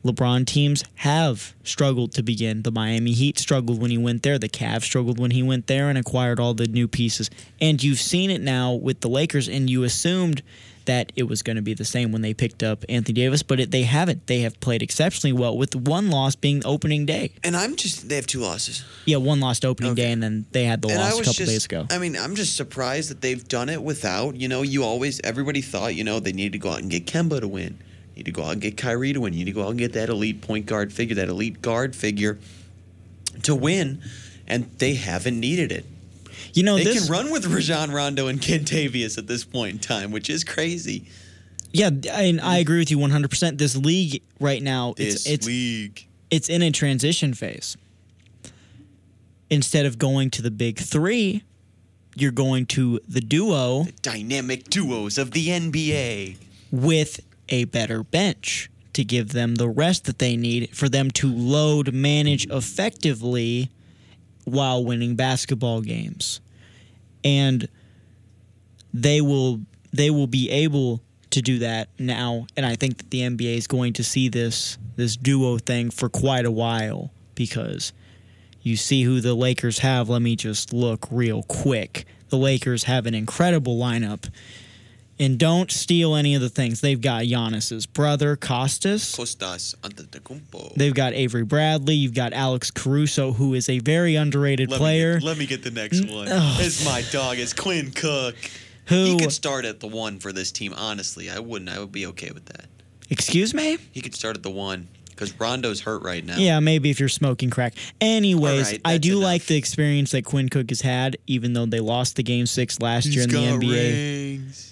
LeBron teams have struggled to begin. The Miami Heat struggled when he went there. The Cavs struggled when he went there and acquired all the new pieces. And you've seen it now with the Lakers, and you assumed that it was going to be the same when they picked up Anthony Davis, but it, they haven't. They have played exceptionally well, with one loss being opening day. And I'm just, they have two losses. Yeah, one lost opening day, and then they had the and loss a couple just, days ago. I mean, I'm just surprised that they've done it without, you know, you always, everybody thought, you know, they needed to go out and get Kemba to win. You need to go out and get Kyrie to win. You need to go out and get that elite point guard figure, that elite guard figure to win. And they haven't needed it. You know, they this- can run with Rajon Rondo and Kentavious at this point in time, which is crazy. Yeah, and I agree with you 100%. This league right now, This it's league. it's in a transition phase. Instead of going to the big 3, you're going to the duo Dynamic duos of the NBA. with a better bench to give them the rest that they need for them to load manage effectively while winning basketball games. And they will they will be able to do that now and I think that the NBA is going to see this this duo thing for quite a while because you see who the Lakers have. Let me just look real quick. The Lakers have an incredible lineup. And don't steal any of the things. They've got Giannis's brother, Kostas. Kostas Antetokounmpo. They've got Avery Bradley. You've got Alex Caruso, who is a very underrated Let player. Me get, let me get the next one. Ugh. It's my dog. It's Quinn Cook. Who- He could start at the one for this team. Honestly, I wouldn't. I would be okay with that. Excuse me? He could start at the one because Rondo's hurt right now. Yeah, maybe if you're smoking crack. Anyways, right, I do like the experience that Quinn Cook has had, even though they lost the game six last year in the NBA.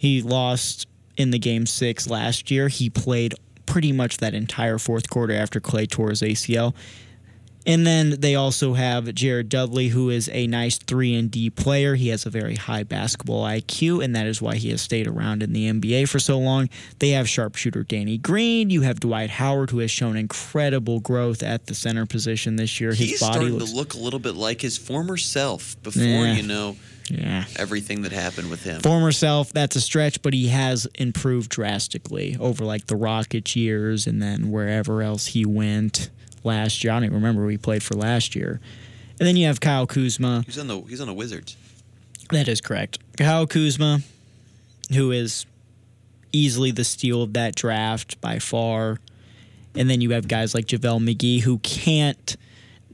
He lost in the game six last year. He played pretty much that entire fourth quarter after Clay tore his ACL. And then they also have Jared Dudley, who is a nice three and D player. He has a very high basketball IQ, and that is why he has stayed around in the NBA for so long. They have sharpshooter Danny Green. You have Dwight Howard, who has shown incredible growth at the center position this year. His He's body starting looks to look a little bit like his former self before Yeah. you know yeah. everything that happened with him. Former self, that's a stretch, but he has improved drastically over like the Rockets years and then wherever else he went last year. I don't even remember who he played for last year. And then you have Kyle Kuzma. He's on the he's on the Wizards. That is correct. Kyle Kuzma, who is easily the steal of that draft by far. And then you have guys like JaVale McGee who can't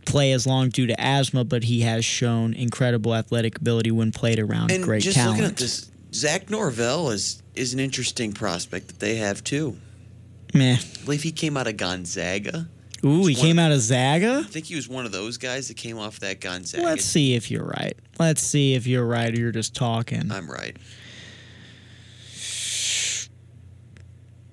play as long due to asthma, but he has shown incredible athletic ability when played around And great just talent. looking at this, Zach Norvell is is an interesting prospect that they have too. Meh. I believe he came out of Gonzaga. Ooh, he came out of Zaga? I think he was one of those guys that came off that Gonzaga. Let's see if you're right. Let's see if you're right or you're just talking. I'm right.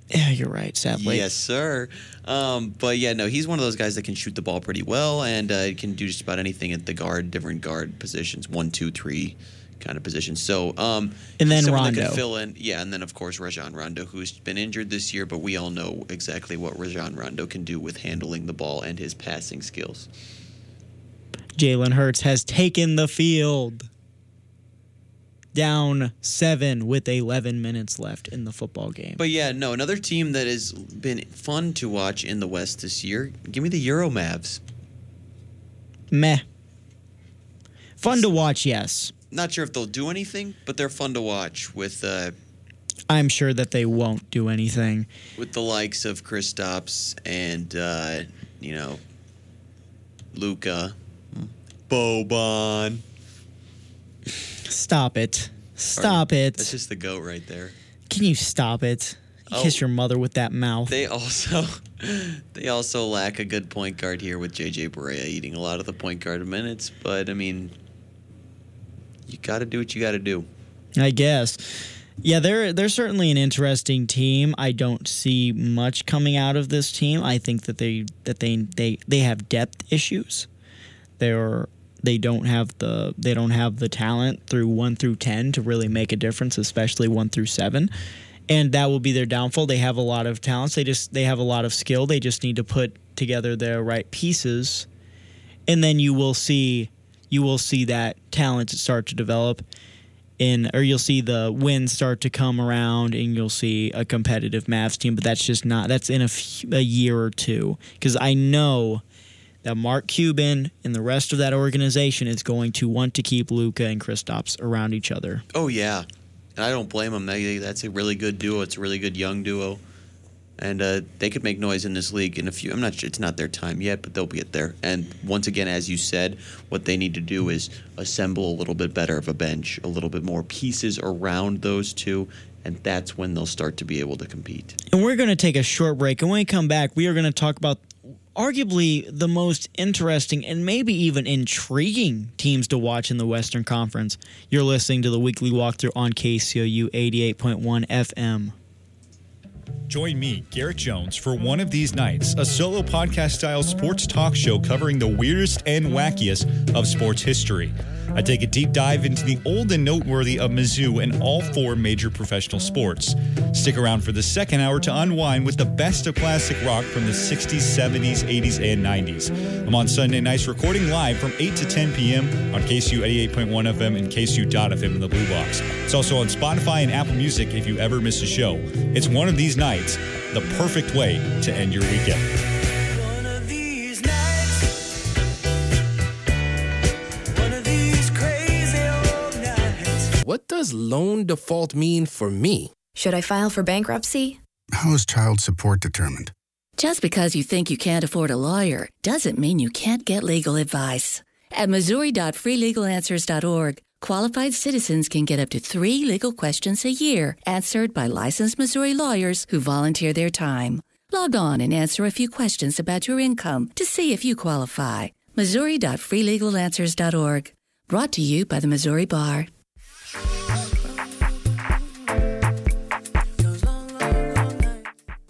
Yeah, you're right, sadly. Yes, sir. Um, but yeah, no, he's one of those guys that can shoot the ball pretty well and uh, can do just about anything at the guard, different guard positions, one, two, three kind of positions. So, um, And then that Rondo. fill in. Yeah, and then of course Rajon Rondo, who's been injured this year, but we all know exactly what Rajon Rondo can do with handling the ball and his passing skills. Jalen Hurts has taken the field. Down seven with 11 minutes left in the football game. But yeah, no, another team that has been fun to watch in the West this year. Give me the Euro Mavs. Meh. Fun to watch, yes. Not sure if they'll do anything, but they're fun to watch with uh, I'm sure that they won't do anything. with the likes of Kristaps and uh, you know Luka, Boban. Stop it. Stop it. That's just the goat right there. Can you stop it? You oh. Kiss Oh. your mother with that mouth. They also they also lack a good point guard here with JJ Barea eating a lot of the point guard minutes, but I mean you got to do what you got to do. I guess. Yeah, they're they're certainly an interesting team. I don't see much coming out of this team. I think that they that they they, they have depth issues. They're they don't have the they don't have the talent through 1 through 10 to really make a difference, especially 1 through 7. And that will be their downfall. They have a lot of talents. They just they have a lot of skill. They just need to put together the right pieces and then you will see you will see that talent start to develop in or you'll see the wins start to come around and you'll see a competitive Mavs team but that's just not that's in a, a year or two cuz I know that Mark Cuban and the rest of that organization is going to want to keep Luka and Kristaps around each other. Oh yeah, and I don't blame them. They, that's a really good duo. It's a really good young duo, and uh, they could make noise in this league in a few. I'm not sure it's not their time yet, but they'll get there. And once again, as you said, what they need to do is assemble a little bit better of a bench, a little bit more pieces around those two, and that's when they'll start to be able to compete. And we're going to take a short break. And when we come back, we are going to talk about arguably the most interesting and maybe even intriguing teams to watch in the Western Conference. You're listening to the weekly walkthrough on KCOU 88.1 FM. Join me, Garrett Jones, for one of these nights, a solo podcast style sports talk show covering the weirdest and wackiest of sports history. I take a deep dive into the old and noteworthy of Mizzou and all four major professional sports. Stick around for the second hour to unwind with the best of classic rock from the 60s, 70s, 80s, and 90s. I'm on Sunday nights recording live from 8 to 10 p.m. on KCOU 88.1 FM and KCOU.FM in the Blue Box. It's also on Spotify and Apple Music if you ever miss a show. It's one of these nights, the perfect way to end your weekend. What does loan default mean for me? Should I file for bankruptcy? How is child support determined? Just because you think you can't afford a lawyer doesn't mean you can't get legal advice. At Missouri.freelegalanswers.org, qualified citizens can get up to three legal questions a year answered by licensed Missouri lawyers who volunteer their time. Log on and answer a few questions about your income to see if you qualify. Missouri.freelegalanswers.org. Brought to you by the Missouri Bar.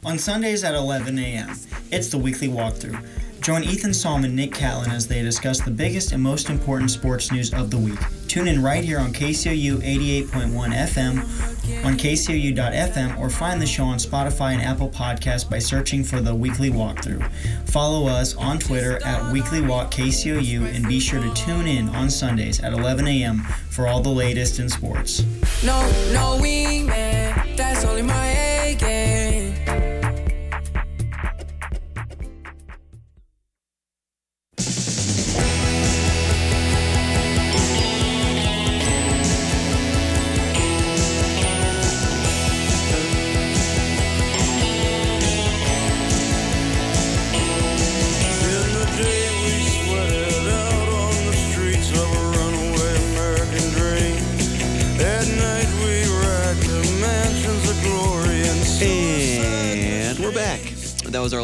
On Sundays at 11 a.m., it's the weekly walkthrough. Join Ethan Salm and Nick Catlin as they discuss the biggest and most important sports news of the week. Tune in right here on KCOU 88.1 FM, on KCOU.FM, or find the show on Spotify and Apple Podcasts by searching for the weekly walkthrough. Follow us on Twitter at Weekly Walk KCOU and be sure to tune in on Sundays at 11 a.m. for all the latest in sports. No, no that's only my A game.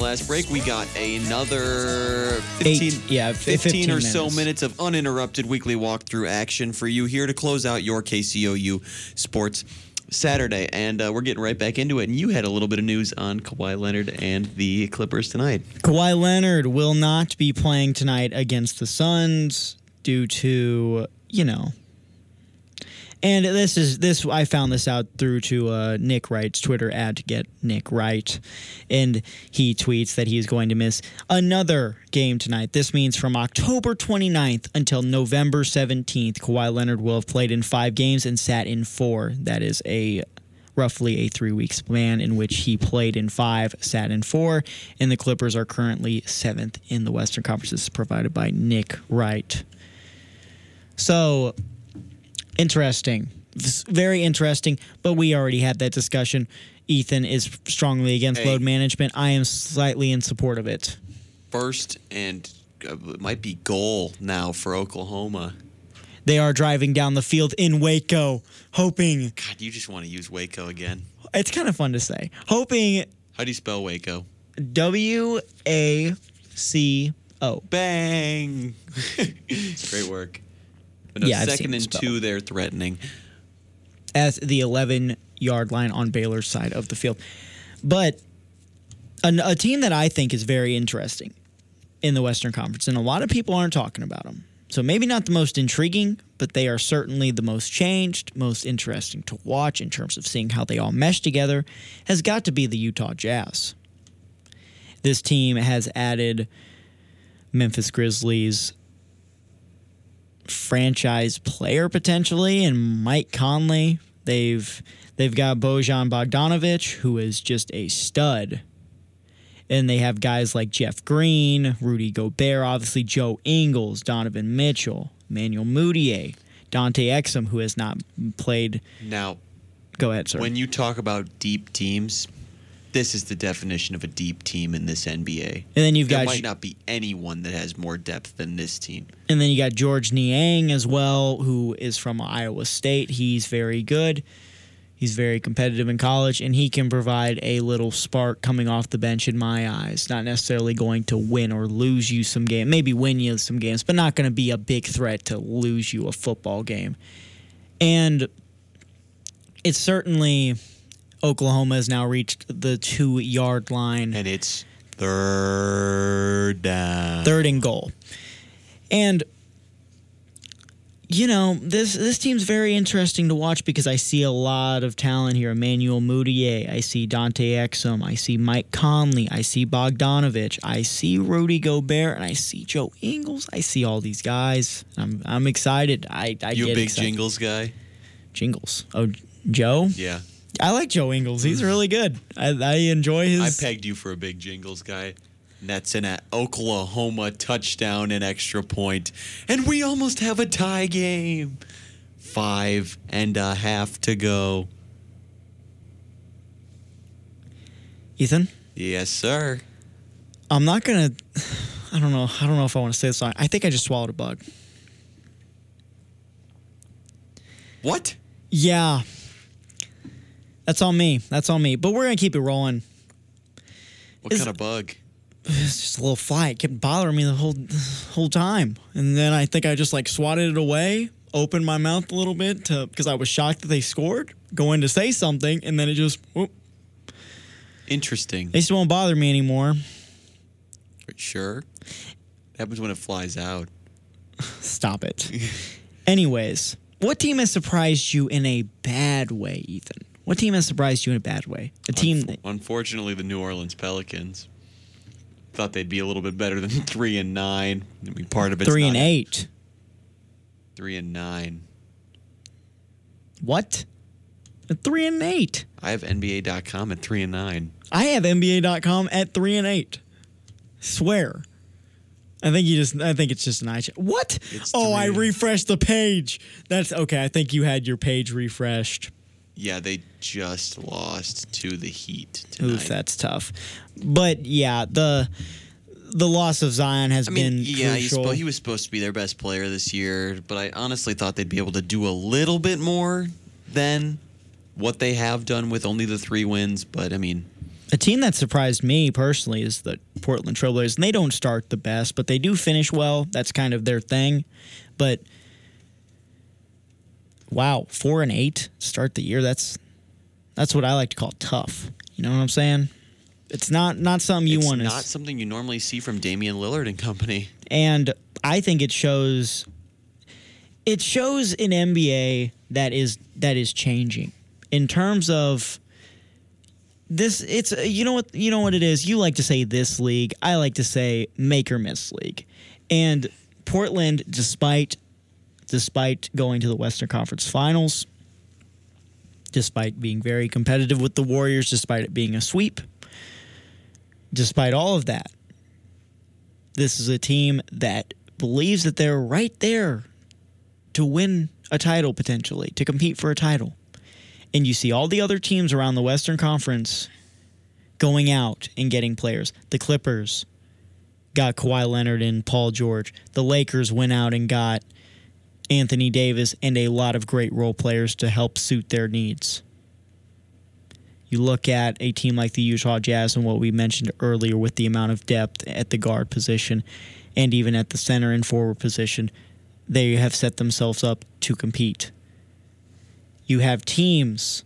Last break. We got another 15, Eight- yeah, 15, 15 or so minutes. minutes of uninterrupted weekly walkthrough action for you here to close out your KCOU Sports Saturday. And uh, we're getting right back into it. And you had a little bit of news on Kawhi Leonard and the Clippers tonight. Kawhi Leonard will not be playing tonight against the Suns due to, you know. And this is this I found this out through to uh, Nick Wright's Twitter ad to get Nick Wright, and he tweets that he is going to miss another game tonight. This means from October 29th until November 17th, Kawhi Leonard will have played in five games and sat in four. That is a roughly a three week span in which he played in five, sat in four, and the Clippers are currently seventh in the Western Conference. This is provided by Nick Wright. So interesting. Very interesting, but we already had that discussion. Ethan is strongly against Hey. load management. I am slightly in support of it. First and uh, it might be goal now for Oklahoma. They are driving down the field in Waco, hoping. God, you just want to use Waco again. It's kind of fun to say. Hoping How do you spell Waco? W A C O. Bang! Great work. But no, Yeah, second and two, they're threatening. As the 11 yard line on Baylor's side of the field. But a team that I think is very interesting in the Western Conference, and a lot of people aren't talking about them. So maybe not the most intriguing, but they are certainly the most changed, most interesting to watch in terms of seeing how they all mesh together, has got to be the Utah Jazz. This team has added Memphis Grizzlies franchise player potentially and Mike Conley. They've they've got Bojan Bogdanovic who is just a stud. And they have guys like Jeff Green, Rudy Gobert, obviously Joe Ingles, Donovan Mitchell, Manuel Mudiay, Dante Exum, who has not played. Now, Go ahead, sir. when you talk about deep teams, this is the definition of a deep team in this NBA. And then you've there got- might not be anyone that has more depth than this team. And then you got George Niang as well, who is from Iowa State. He's very good. He's very competitive in college, and he can provide a little spark coming off the bench in my eyes. Not necessarily going to win or lose you some game, maybe win you some games, but not going to be a big threat to lose you a football game. And it's certainly Oklahoma has now reached the two yard line. And it's third down. third and goal. And you know, this this team's very interesting to watch because I see a lot of talent here. Emmanuel Mudiay, I see Dante Exum, I see Mike Conley, I see Bogdanovich, I see Rudy Gobert, and I see Joe Ingles. I see all these guys. I'm I'm excited. I, I you a get big excited. Jingles guy? Jingles. Oh, Joe. Yeah. I like Joe Ingles. He's really good. I, I enjoy his. I pegged you for a big Jingles guy. That's an Oklahoma touchdown and extra point. And we almost have a tie game. Five and a half to go. Ethan. Yes, sir. I'm not gonna. I don't know. I don't know if I want to say this. I think I just swallowed a bug. What? Yeah. That's on me. That's on me. But we're gonna keep it rolling. What Is- kind of bug? It's just a little fly. It kept bothering me the whole whole time. And then I think I just like swatted it away, opened my mouth a little bit to because I was shocked that they scored, going to say something, and then it just whoop, Interesting. they just won't bother me anymore. Sure. happens when it flies out. Stop it. Anyways, what team has surprised you in a bad way, Ethan? What team has surprised you in a bad way? A team that Unfortunately, the New Orleans Pelicans thought they'd be a little bit better than three and nine. I mean, part of it. three and not- eight. Three and nine. What? Three and eight. I have NBA.com at three and nine. I have NBA.com at three and eight. Swear. I think you just. I think it's just an eye check. What? oh, I refreshed the page. That's okay. I think you had your page refreshed. Yeah, they just lost to the Heat tonight. Oof, that's tough. But yeah, the the loss of Zion has I mean, been yeah, crucial. he was supposed to be their best player this year, but I honestly thought they'd be able to do a little bit more than what they have done with only the three wins. But I mean, A team that surprised me personally is the Portland Trailblazers. And they don't start the best, but they do finish well. That's kind of their thing. But wow, four and eight start the year. That's that's what I like to call tough. You know what I'm saying? It's not not something you want to. not something you normally see from Damian Lillard and company. and I think it shows it shows an NBA that is that is changing in terms of this it's you know what you know what it is you like to say this league I like to say make or miss league and Portland despite despite going to the Western Conference Finals despite being very competitive with the Warriors despite it being a sweep despite all of that this is a team that believes that they're right there to win a title potentially, to compete for a title. And you see all the other teams around the Western Conference going out and getting players. The Clippers got Kawhi Leonard and Paul George. The Lakers went out and got Anthony Davis and a lot of great role players to help suit their needs. You look at a team like the Utah Jazz and what we mentioned earlier with the amount of depth at the guard position and even at the center and forward position, they have set themselves up to compete. You have teams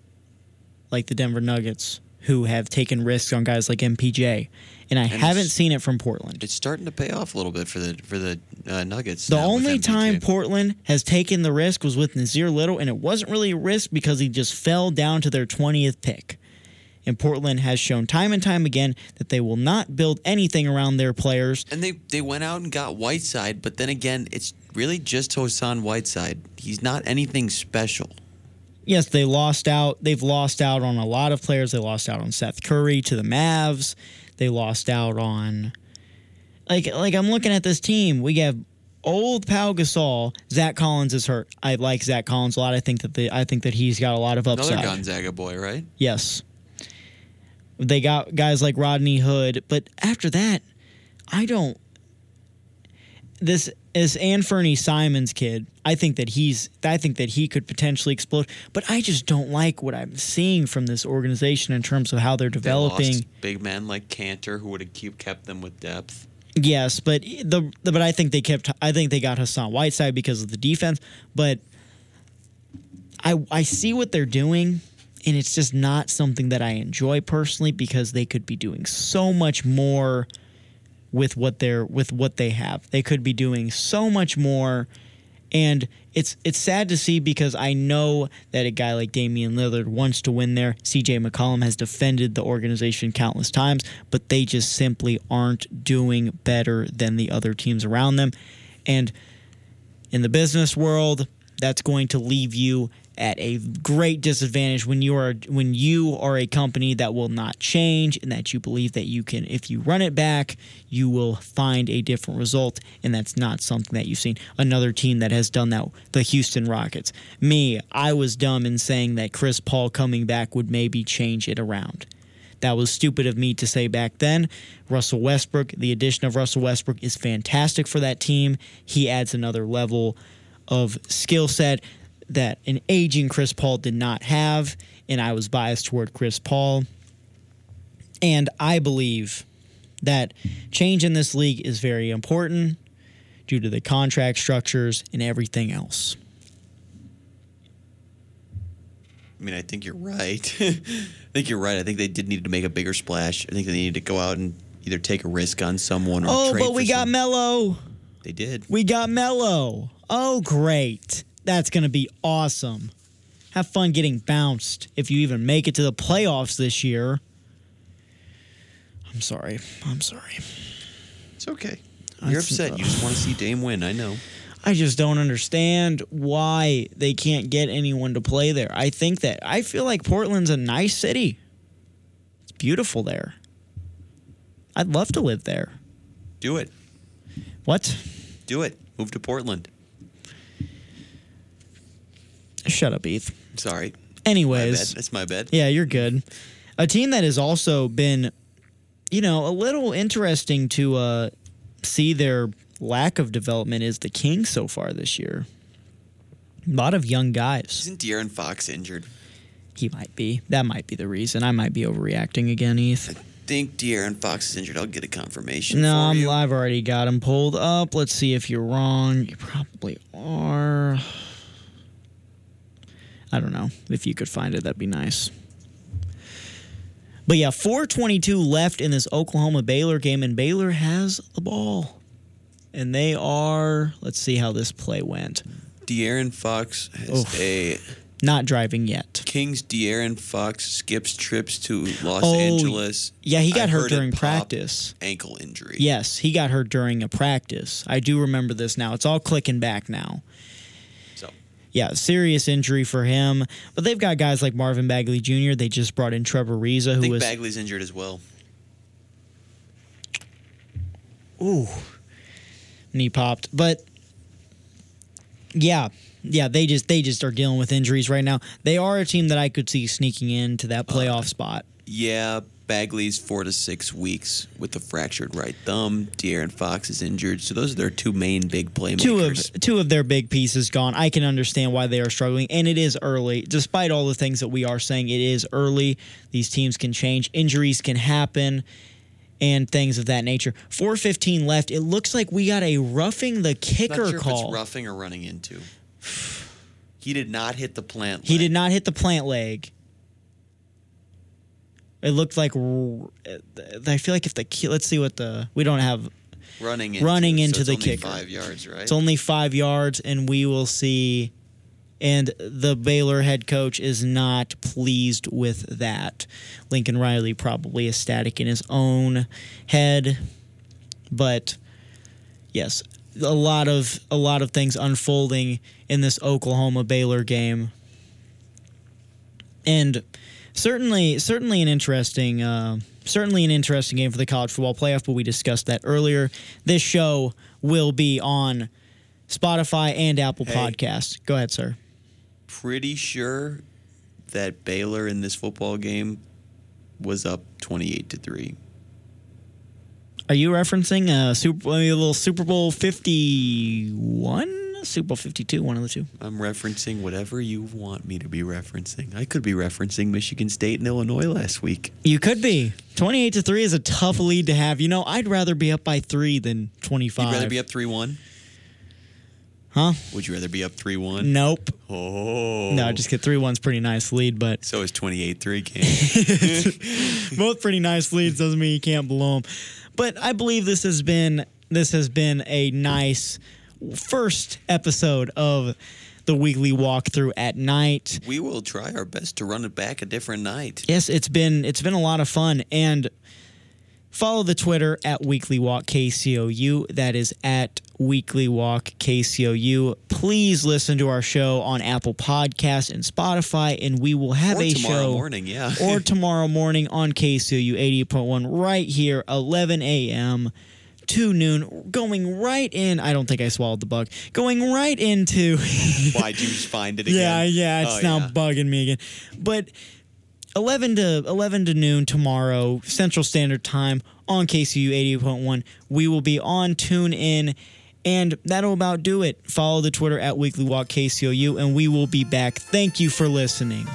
like the Denver Nuggets who have taken risks on guys like MPJ, and I And haven't seen it from Portland. It's starting to pay off a little bit for the for the uh, Nuggets. The only time Portland has taken the risk was with Nassir Little, and it wasn't really a risk because he just fell down to their 20th pick. And Portland has shown time and time again that they will not build anything around their players. And they they went out and got Whiteside, but then again, it's really just Hassan Whiteside. He's not anything special. Yes, they lost out. They've lost out on a lot of players. They lost out on Seth Curry to the Mavs. They lost out on like like I'm looking at this team. We have old Pau Gasol. Zach Collins is hurt. I like Zach Collins a lot. I think that the I think that he's got a lot of upside. Another Gonzaga boy, right? Yes. They got guys like Rodney Hood, but after that, I don't. This is Anfernee Simons kid. I think that he's. I think that he could potentially explode, but I just don't like what I'm seeing from this organization in terms of how they're They developing. lost big men like Kanter, who would have kept them with depth. Yes, but the, the but I think they kept. I think they got Hassan Whiteside because of the defense. But I I see what they're doing, and it's just not something that I enjoy personally because they could be doing so much more with what they're with what they have. They could be doing so much more. And it's it's sad to see because I know that a guy like Damian Lillard wants to win there. CJ McCollum has defended the organization countless times, but they just simply aren't doing better than the other teams around them. And in the business world, that's going to leave you at a great disadvantage when you are when you are a company that will not change and that you believe that you can if you run it back you will find a different result. And that's not something that you've seen. Another team that has done that the Houston Rockets. Me I was dumb in saying that Chris Paul coming back would maybe change it around. That was stupid of me to say back then. Russell Westbrook, the addition of Russell Westbrook is fantastic for that team. He adds another level of skill set that an aging Chris Paul did not have, and I was biased toward Chris Paul. And I believe that change in this league is very important due to the contract structures and everything else. I mean, I think you're right. I think you're right. I think they did need to make a bigger splash. I think they needed to go out and either take a risk on someone or Oh, trade but we got some- Melo. They did. We got Melo. Oh, great. That's going to be awesome. Have fun getting bounced if you even make it to the playoffs this year. I'm sorry. I'm sorry. It's okay. You're think- upset. You just want to see Dame win. I know. I just don't understand why they can't get anyone to play there. I think that I feel like Portland's a nice city. It's beautiful there. I'd love to live there. Do it. What? Do it. Move to Portland. Shut up, Eth. Sorry. Anyways. That's my bad. Yeah, you're good. A team that has also been, you know, a little interesting to uh, see their lack of development is the Kings so far this year. A lot of young guys. Isn't De'Aaron Fox injured? He might be. That might be the reason. I might be overreacting again, Eth. I think De'Aaron Fox is injured. I'll get a confirmation. No, I'm. I've already got him pulled up. Let's see if you're wrong. You probably are. I don't know. If you could find it, that'd be nice. But yeah, 422 left in this Oklahoma Baylor game, and Baylor has the ball. And they are, let's see how this play went. De'Aaron Fox has Oof. a Not driving yet. Kings. De'Aaron Fox skips trips to Los Oh, Angeles. yeah, he got I hurt during practice. Ankle injury. Yes, he got hurt during a practice. I do remember this now. It's all clicking back now. Yeah, serious injury for him. But they've got guys like Marvin Bagley Jr. They just brought in Trevor Ariza, I who think was Bagley's injured as well. ooh knee popped. But yeah, yeah, they just they just are dealing with injuries right now. They are a team that I could see sneaking into that Uh, playoff spot. Yeah, Bagley's four to six weeks with a fractured right thumb. De'Aaron Fox is injured. So those are their two main big playmakers. Two of two of their big pieces gone. I can understand why they are struggling, and it is early. Despite all the things that we are saying, it is early. These teams can change, injuries can happen, and things of that nature. Four fifteen left. It looks like we got a roughing the kicker sure call. roughing or running into. He did not hit the plant. He did not hit the plant leg. It looked like I feel like if the let's see what the we don't have running into, running so into it's the only kicker. Five yards, right? It's only five yards, and we will see. And the Baylor head coach is not pleased with that. Lincoln Riley probably ecstatic in his own head, but yes, a lot of a lot of things unfolding in this Oklahoma Baylor game, and certainly certainly an interesting uh, certainly an interesting game for the college football playoff. But we discussed that earlier. This show will be on Spotify and Apple Hey. Podcasts. Go ahead, sir. Pretty sure that Baylor in this football game was up twenty-eight to three. Are you referencing a Super a little Super Bowl fifty one? Super Bowl fifty two, one of the two. I'm referencing whatever you want me to be referencing. I could be referencing Michigan State and Illinois last week. You could be. 28 to 3 is a tough lead to have. You know, I'd rather be up by 3 than 25. You'd rather be up three one? Huh? Would you rather be up three one? Nope. Oh No, just get 3 1's pretty nice lead, but so is twenty-eight three game. both pretty nice leads doesn't mean you can't blow them. But I believe this has been this has been a nice first episode of the weekly walkthrough at night. we will try our best to run it back a different night. Yes, it's been it's been a lot of fun and follow the Twitter at Weekly Walk KCOU. That is at Weekly Walk KCOU. Please listen to our show on Apple Podcasts and Spotify, and we will have Or a tomorrow show morning, yeah. or tomorrow morning on KCOU 88.1 right here, 11 a.m. to noon, going right in. I don't think I swallowed the bug. Going right into. Why'd you find it again? Yeah, yeah, it's Oh, now yeah. bugging me again. But 11 to 11 to noon tomorrow Central Standard Time on KCOU 88.1. We will be on Tune In and that'll about do it. Follow the Twitter at Weekly Walk KCOU and we will be back. Thank you for listening.